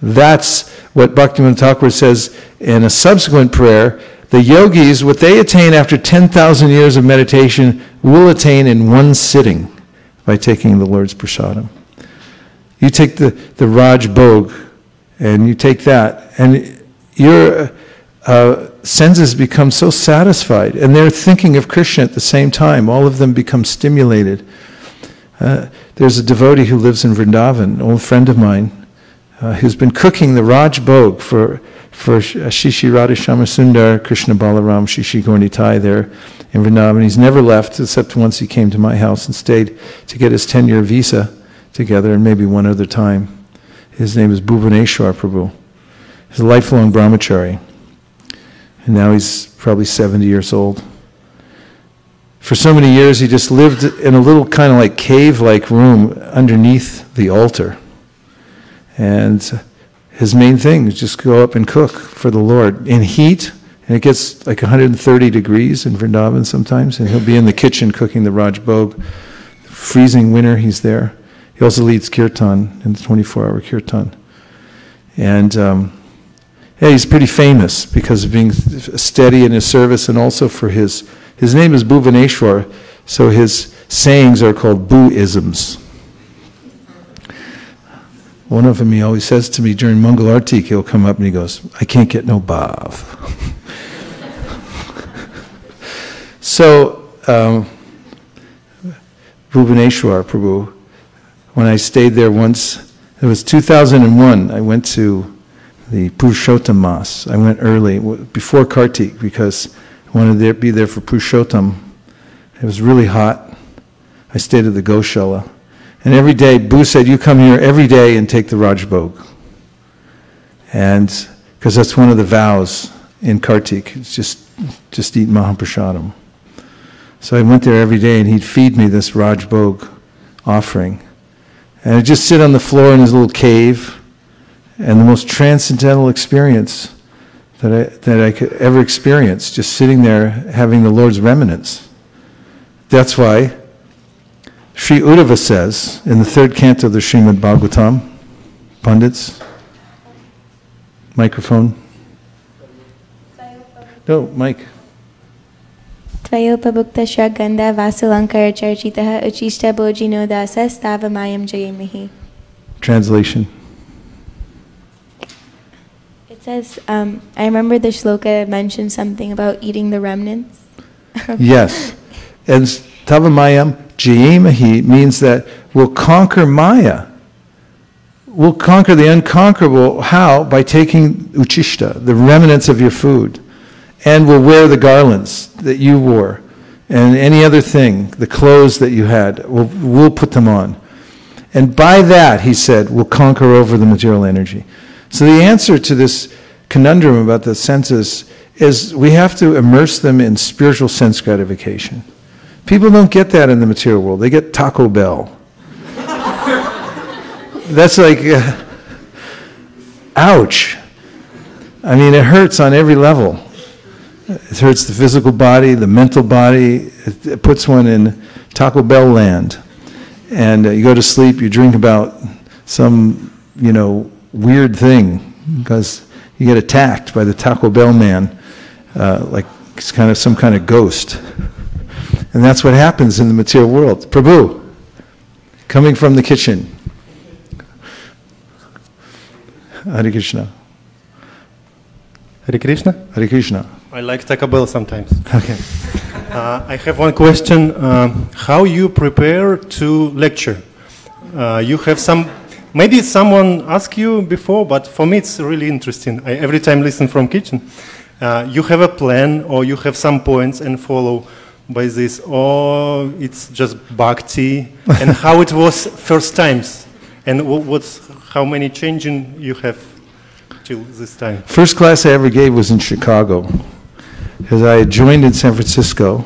That's what Bhaktivinoda Thakur says in a subsequent prayer. The yogis, what they attain after 10,000 years of meditation, will attain in one sitting by taking the Lord's prasadam. You take the, the Raj Bhog, and you take that, and your uh, senses become so satisfied, and they're thinking of Krishna at the same time. All of them become stimulated. Uh, there's a devotee who lives in Vrindavan, an old friend of mine, uh, who's been cooking the Raj Bhog for, for Sri Sri Radha Shyamasundar, Krishna Balaram, Sri Sri Gaur Nitai there in Vrindavan. He's never left, except once he came to my house and stayed to get his 10 year visa together, and maybe one other time. His name is Bhuvaneshwar Prabhu. He's a lifelong brahmachari. And now he's probably 70 years old. For so many years, he just lived in a little kind of like cave like room underneath the altar. And his main thing is just go up and cook for the Lord in heat. And it gets like 130 degrees in Vrindavan sometimes. And he'll be in the kitchen cooking the Raj Bhog. Freezing winter, he's there. He also leads kirtan in the 24 hour kirtan. And um, yeah, he's pretty famous because of being steady in his service and also for his, his name is Bhuvaneshwar, so his sayings are called Bhu-isms. One of them he always says to me during Mangal Artik, he'll come up and he goes, I can't get no bhav. so, um, Bhuvaneshwar Prabhu, when I stayed there once, it was 2001, I went to the Purushottam Mas. I went early, before Kartik, because I wanted to be there for Purushottam. It was really hot. I stayed at the Goshala. And every day, Boo said, You come here every day and take the Raj Bhog. And because that's one of the vows in Kartik, it's just, just eat Mahaprasadam. So I went there every day and he'd feed me this Raj Bhog offering. And I'd just sit on the floor in his little cave and the most transcendental experience that I, that I could ever experience, just sitting there having the Lord's remnants. That's why Sri Uddhava says in the third canto of the Srimad Bhagavatam, Pundits, microphone. No, mic. त्वयोपभुक्तश्च गन्धा वासुलङ्कारचर्चितः उचिष्टभोजिनो दासस्तावमायं जयेमिहि Translation. It says, um, I remember the shloka mentioned something about eating the remnants. yes. And Tavamayam Jayemahi means that we'll conquer Maya. We'll conquer the unconquerable. How? By taking uchishta, the remnants of your food. And we'll wear the garlands that you wore and any other thing, the clothes that you had, we'll, we'll put them on. And by that, he said, we'll conquer over the material energy. So the answer to this conundrum about the senses is we have to immerse them in spiritual sense gratification. People don't get that in the material world. They get Taco Bell. That's like, uh, ouch. I mean, it hurts on every level. It hurts the physical body, the mental body. It, it puts one in Taco Bell land. And uh, you go to sleep, you drink about some, you know, weird thing because you get attacked by the Taco Bell man, uh, like it's kind of some kind of ghost. And that's what happens in the material world. Prabhu, coming from the kitchen. Hare Krishna. Hare Krishna? Hare Krishna. I like Taco Bell sometimes. Okay. Uh, I have one question. Um, how you prepare to lecture? Uh, you have some, maybe someone asked you before, but for me it's really interesting. I every time listen from kitchen. Uh, you have a plan or you have some points and follow by this, or it's just bhakti, and how it was first times, and wh- what's how many changing you have till this time. First class I ever gave was in Chicago, because I had joined in San Francisco,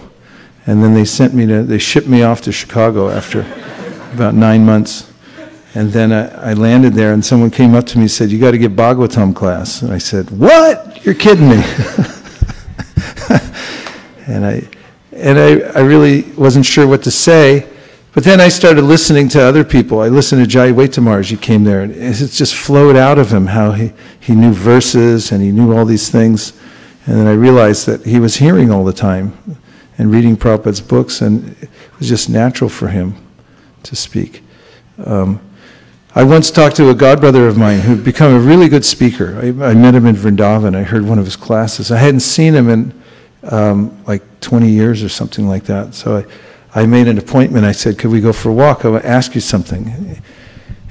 And then they sent me to, they shipped me off to Chicago after about nine months. And then I, I landed there, and someone came up to me and said, You got to give Bhagavatam class. And I said, What? You're kidding me. and I, and I, I really wasn't sure what to say. But then I started listening to other people. I listened to Jai Wetamarj. He came there, and it just flowed out of him how he, he knew verses and he knew all these things. And then I realized that he was hearing all the time and reading Prabhupada's books, and it was just natural for him to speak. Um, I once talked to a godbrother of mine who'd become a really good speaker. I, I met him in Vrindavan. I heard one of his classes. I hadn't seen him in um, like 20 years or something like that. So I, I made an appointment. I said, Could we go for a walk? I want to ask you something.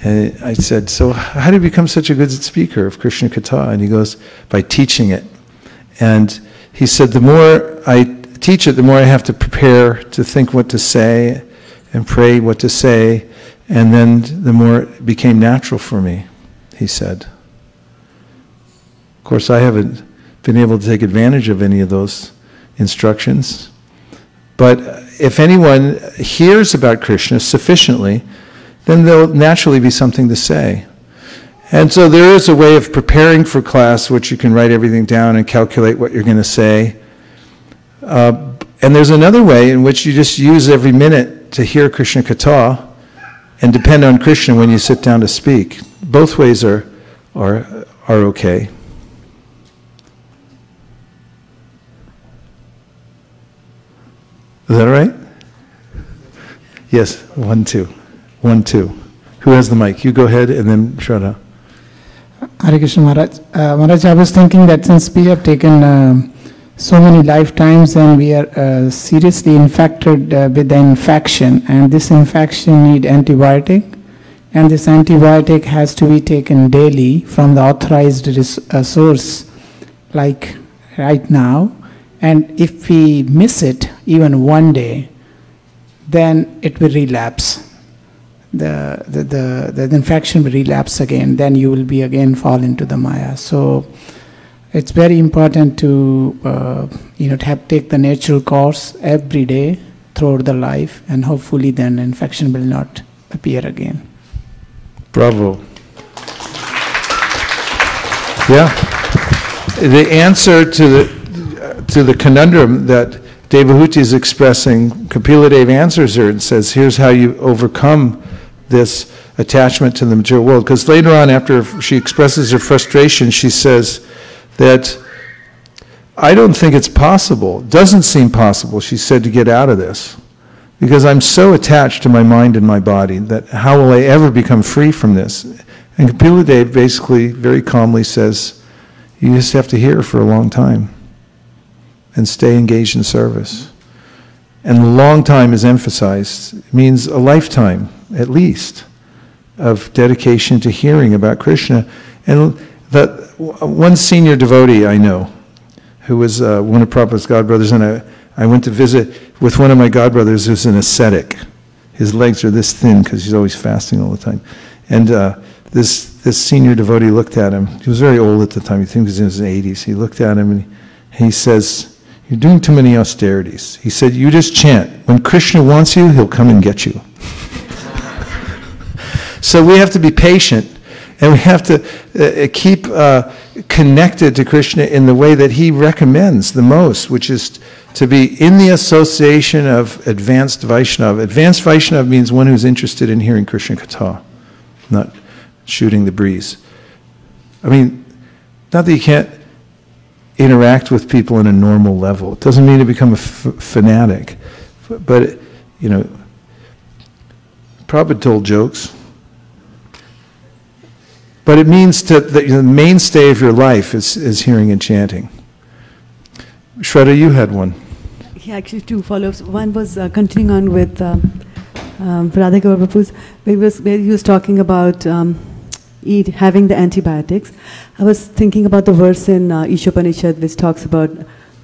And I said, So, how did you become such a good speaker of Krishna Katha? And he goes, By teaching it. And he said, The more I teach it, the more I have to prepare to think what to say and pray what to say. And then the more it became natural for me, he said. Of course, I haven't been able to take advantage of any of those instructions. But if anyone hears about Krishna sufficiently, then there'll naturally be something to say. And so there is a way of preparing for class, which you can write everything down and calculate what you're going to say. Uh, and there's another way in which you just use every minute to hear Krishna Katha and depend on Krishna when you sit down to speak. Both ways are, are, are okay. Is that right? Yes, one, two. One, two. Who has the mic? You go ahead and then Shraddha. Hare Krishna Maharaj. Uh, Maharaj, I was thinking that since we have taken uh, so many lifetimes and we are uh, seriously infected uh, with the infection, and this infection need antibiotic, and this antibiotic has to be taken daily from the authorized res- uh, source, like right now. And if we miss it even one day, then it will relapse. The, the, the, the infection will relapse again, then you will be again fall into the Maya. So it's very important to uh, you know to have, take the natural course every day throughout the life, and hopefully then infection will not appear again. Bravo. Yeah. The answer to the to the conundrum that Devahuti is expressing, Kapila Dev answers her and says, here's how you overcome this attachment to the material world. Because later on, after she expresses her frustration, she says that I don't think it's possible, doesn't seem possible, she said, to get out of this. Because I'm so attached to my mind and my body that how will I ever become free from this? And Kapila Dev basically very calmly says, you just have to hear for a long time and stay engaged in service. And long time is emphasized. It means a lifetime, at least, of dedication to hearing about Krishna. And that one senior devotee I know, who was uh, one of Prabhupada's godbrothers, and I, I went to visit with one of my godbrothers who's an ascetic. His legs are this thin because he's always fasting all the time. And uh, this, this senior devotee looked at him. He was very old at the time. He think he was in his 80s. He looked at him and he says, you're doing too many austerities. He said, You just chant. When Krishna wants you, he'll come and get you. so we have to be patient and we have to uh, keep uh, connected to Krishna in the way that he recommends the most, which is to be in the association of advanced Vaishnav. Advanced Vaishnav means one who's interested in hearing Krishna Katha, not shooting the breeze. I mean, not that you can't interact with people in a normal level. It doesn't mean to become a fanatic, but you know, Prabhupada told jokes. But it means to that the mainstay of your life is, is hearing and chanting. Shraddha, you had one. Yeah, actually, two follow-ups. One was uh, continuing on with um, um, Radha where, where he was talking about um, eat, having the antibiotics. I was thinking about the verse in uh, Ishopanishad which talks about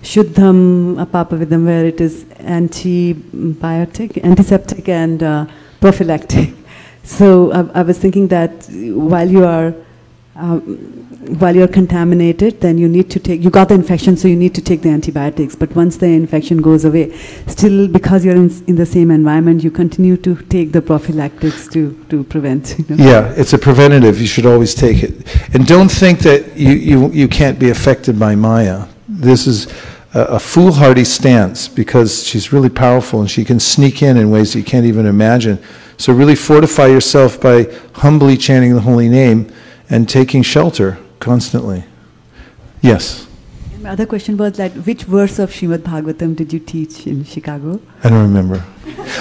Shuddham Apapavidam, where it is antibiotic, antiseptic, and uh, prophylactic. So I, I, was thinking that while you are uh, while you're contaminated, then you need to take, you got the infection, so you need to take the antibiotics. But once the infection goes away, still because you're in, in the same environment, you continue to take the prophylactics to, to prevent. You know? Yeah, it's a preventative. You should always take it. And don't think that you, you, you can't be affected by Maya. This is a, a foolhardy stance because she's really powerful and she can sneak in in ways that you can't even imagine. So really fortify yourself by humbly chanting the holy name and taking shelter constantly. Yes, And my other question was that which verse of Srimad Bhagavatam did you teach in Chicago? I don't remember.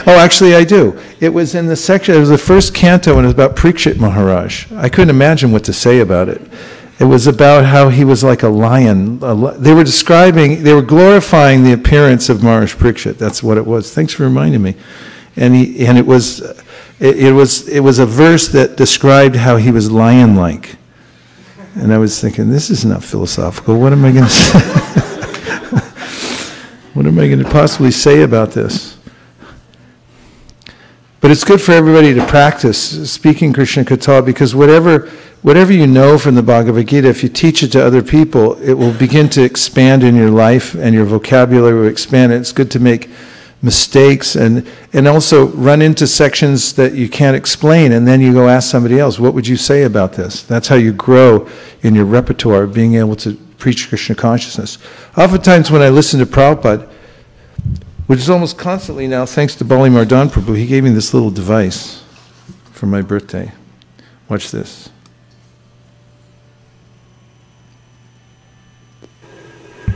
Oh, actually, I do. It was in the section, it was the first canto, and it was about Parikshit Maharaj. I couldn't imagine what to say about it. It was about how he was like a lion. They were describing, they were glorifying the appearance of Maharaj Parikshit. That's what it was. Thanks for reminding me. And he, and it was, it, it was, it was a verse that described how he was lion-like. And I was thinking, this is not philosophical. What am I going to say? what am I going to possibly say about this? But it's good for everybody to practice speaking Krishna Katha because whatever, whatever you know from the Bhagavad Gita, if you teach it to other people, it will begin to expand in your life and your vocabulary will expand. It's good to make mistakes and, and also run into sections that you can't explain and then you go ask somebody else, what would you say about this? That's how you grow in your repertoire, being able to preach Krishna consciousness. Oftentimes when I listen to Prabhupada, which is almost constantly now, thanks to Bali Mardan Prabhu, he gave me this little device for my birthday. Watch this.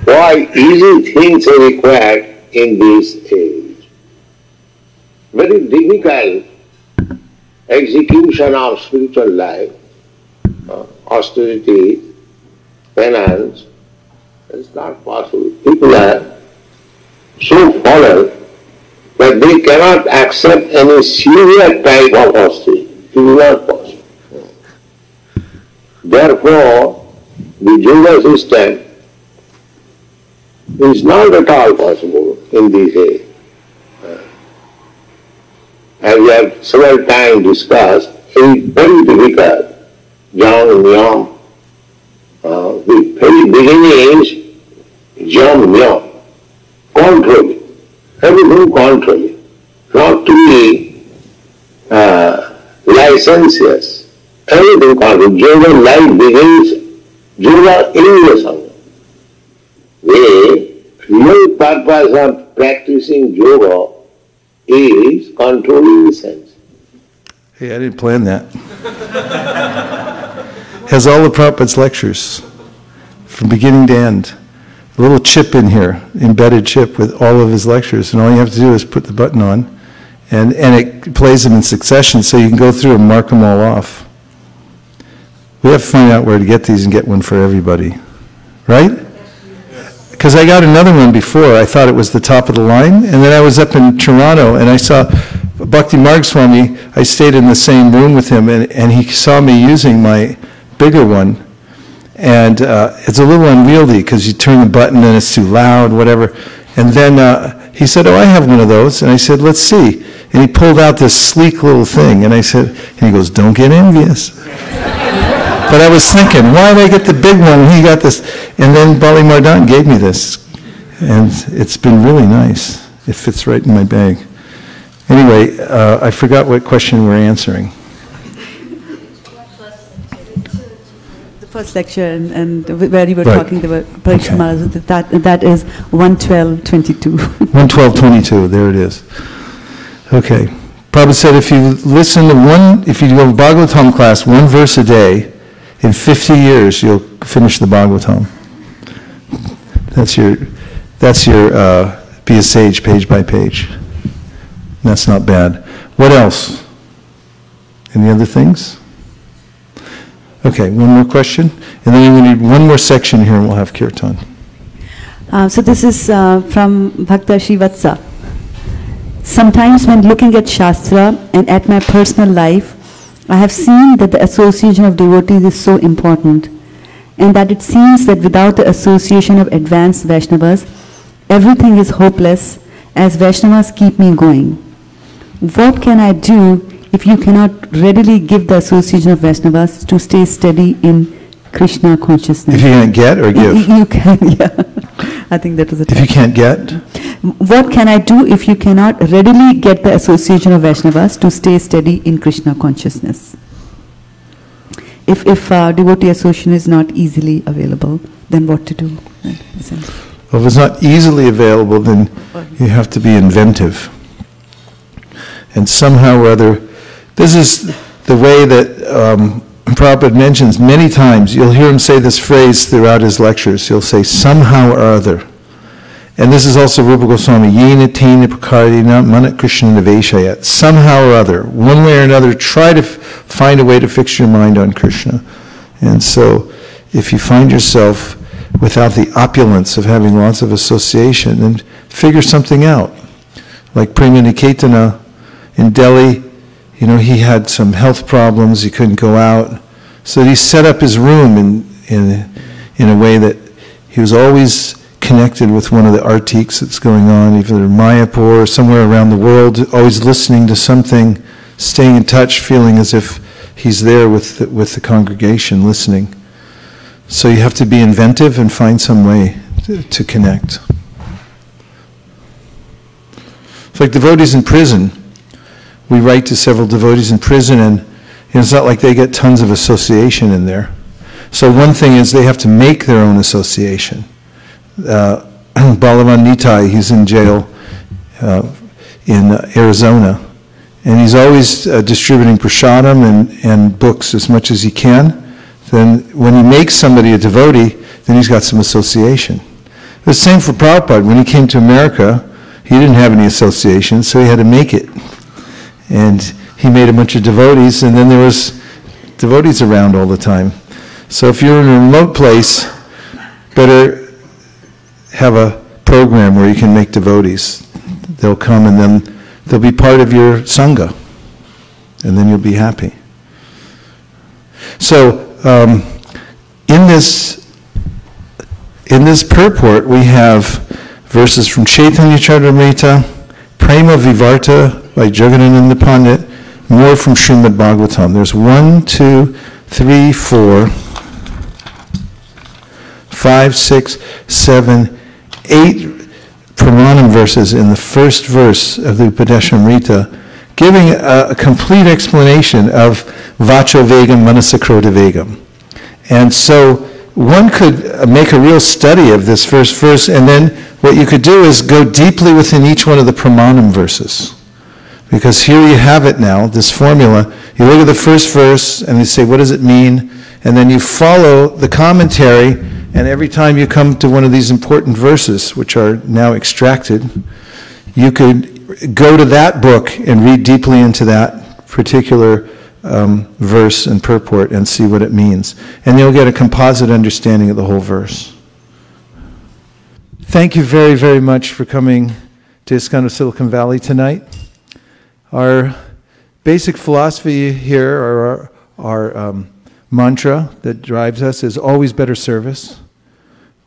Why easy things are required in this age? Very difficult execution of spiritual life, uh, austerity, penance, it's not possible. People are so fallen that they cannot accept any severe type of austerity. It is not possible. Therefore, the yoga system is not at all possible in this age. As we have several times discussed, is very difficult. Jam, Nyam. Uh, the very beginning is Jam, Nyam. Controlling. Everything controlling. Not to be uh, licentious. Everything controlling. Yoga life begins, yoga in the Sangha. The real purpose of practicing yoga is controlling the sense. Hey, I didn't plan that. Has all the Prabhupada's lectures from beginning to end. A little chip in here, embedded chip with all of his lectures, and all you have to do is put the button on, and, and it plays them in succession so you can go through and mark them all off. We have to find out where to get these and get one for everybody, right? Because I got another one before, I thought it was the top of the line, and then I was up in Toronto and I saw Bhakti Marg I stayed in the same room with him, and, and he saw me using my bigger one. And uh, it's a little unwieldy because you turn the button and it's too loud, whatever. And then uh, he said, Oh, I have one of those. And I said, Let's see. And he pulled out this sleek little thing. And I said, And he goes, Don't get envious. but I was thinking, Why did I get the big one? He got this. And then Bali Mardan gave me this. And it's been really nice. It fits right in my bag. Anyway, uh, I forgot what question we're answering. The first lecture and, and where you were Right. talking about Parikshit Maharaj, that, that is 112.22. 11222, there it is. Okay. Prabhupada said if you listen to one, if you go to Bhagavatam class, one verse a day, in 50 years, you'll finish the Bhagavatam. That's your, that's your, uh, be a sage page by page. That's not bad. What else? Any other things? Okay, one more question, and then we need one more section here, and we'll have kirtan. Uh, so this is uh, from Bhakta Shivatsa. Sometimes when looking at Shastra and at my personal life, I have seen that the association of devotees is so important and that it seems that without the association of advanced Vaishnavas, everything is hopeless as Vaishnavas keep me going. What can I do if you cannot readily give the association of Vaishnavas to stay steady in Krishna consciousness. If you can't get or give? You, can, yeah. I think that was a If you can't get, What can I do if you cannot readily get the association of Vaishnavas to stay steady in Krishna consciousness? If, if uh, devotee association is not easily available, then what to do? well, if it's not easily available, then you have to be inventive. And somehow or other, this is the way that um, Prabhupada mentions many times. You'll hear him say this phrase throughout his lectures. He'll say, somehow or other. And this is also Rupa Goswami, yena tena prakarina manat krishna niveshayat. Somehow or other, one way or another, try to find a way to fix your mind on Krishna. And so, if you find yourself without the opulence of having lots of association, then figure something out. Like Prema Niketana in Delhi, you know, he had some health problems, he couldn't go out. So he set up his room in, in, in a way that he was always connected with one of the artiks that's going on, either Mayapur or somewhere around the world, always listening to something, staying in touch, feeling as if he's there with the, with the congregation listening. So you have to be inventive and find some way to, to connect. It's like devotees in prison. We write to several devotees in prison, and you know, it's not like they get tons of association in there. So one thing is they have to make their own association. Uh, Balavan Nitai, he's in jail uh, in Arizona, and he's always uh, distributing prasadam and, and books as much as he can. Then when he makes somebody a devotee, then he's got some association. The same for Prabhupada. When he came to America, he didn't have any association, so he had to make it. And he made a bunch of devotees, and then there was devotees around all the time. So if you're in a remote place, better have a program where you can make devotees. They'll come and then they'll be part of your sangha, and then you'll be happy. So um, in this in this purport, we have verses from Chaitanya Charitamrita, Prema Vivarta by Jagadananda Pandit, more from Srimad Bhagavatam. There's one, two, three, four, five, six, seven, eight Pramanam verses in the first verse of the Upadeshamrita, giving a, a complete explanation of Vacho Vegam Manasakrota Vegam. And so one could make a real study of this first verse, and then what you could do is go deeply within each one of the Pramanam verses. Because here you have it now, this formula. You look at the first verse and you say, what does it mean? And then you follow the commentary, and every time you come to one of these important verses, which are now extracted, you could go to that book and read deeply into that particular um, verse and purport and see what it means. And you'll get a composite understanding of the whole verse. Thank you very, very much for coming to ISKCON Silicon Valley tonight. Our basic philosophy here, or our, our um, mantra that drives us, is always better service.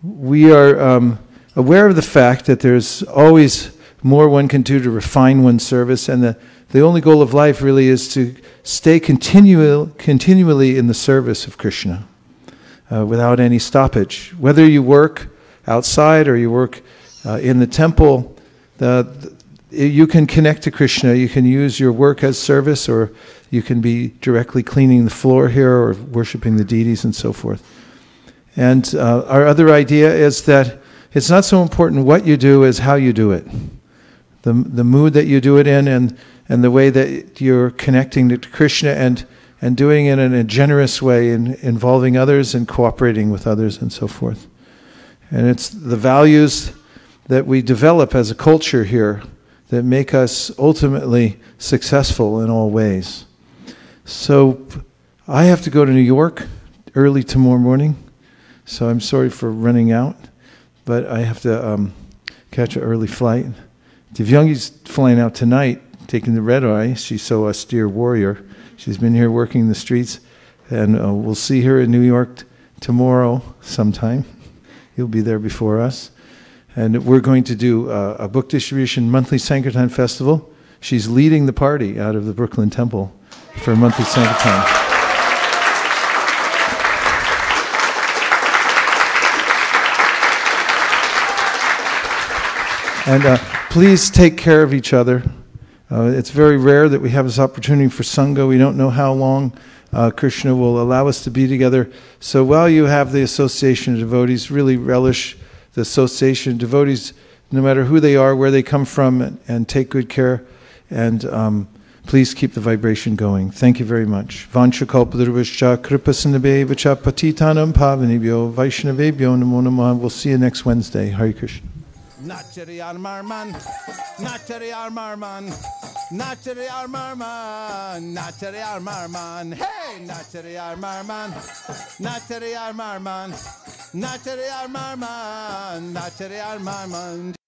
We are um, aware of the fact that there's always more one can do to refine one's service, and the, the only goal of life really is to stay continual, continually in the service of Krishna uh, without any stoppage. Whether you work outside or you work uh, in the temple, the, you can connect to Krishna. You can use your work as service, or you can be directly cleaning the floor here, or worshiping the deities, and so forth. And uh, our other idea is that it's not so important what you do as how you do it. The, the mood that you do it in, and, and the way that you're connecting to Krishna, and, and doing it in a generous way, in involving others and cooperating with others, and so forth. And it's the values that we develop as a culture here that make us ultimately successful in all ways. So I have to go to New York early tomorrow morning, so I'm sorry for running out, but I have to um, catch an early flight. Divyangi's flying out tonight, taking the red eye. She's so austere warrior. She's been here working the streets, and uh, we'll see her in New York t- tomorrow sometime. You'll be there before us. And we're going to do uh, a book distribution monthly Sankirtan festival. She's leading the party out of the Brooklyn Temple for monthly Sankirtan. And uh, please take care of each other. Uh, it's very rare that we have this opportunity for Sangha. We don't know how long uh, Krishna will allow us to be together. So while you have the association of devotees, really relish the association devotees, no matter who they are, where they come from, and, and take good care. And um, please keep the vibration going. Thank you very much. Namo. We'll see you next Wednesday. Hari Krishna. Nachari Armarman, Nachari Armarman, Nachari Armarman, Nachari Armarman, hey, Nachari Armarman, Nachari Armarman, Nachari Armarman, Nachari Armarman.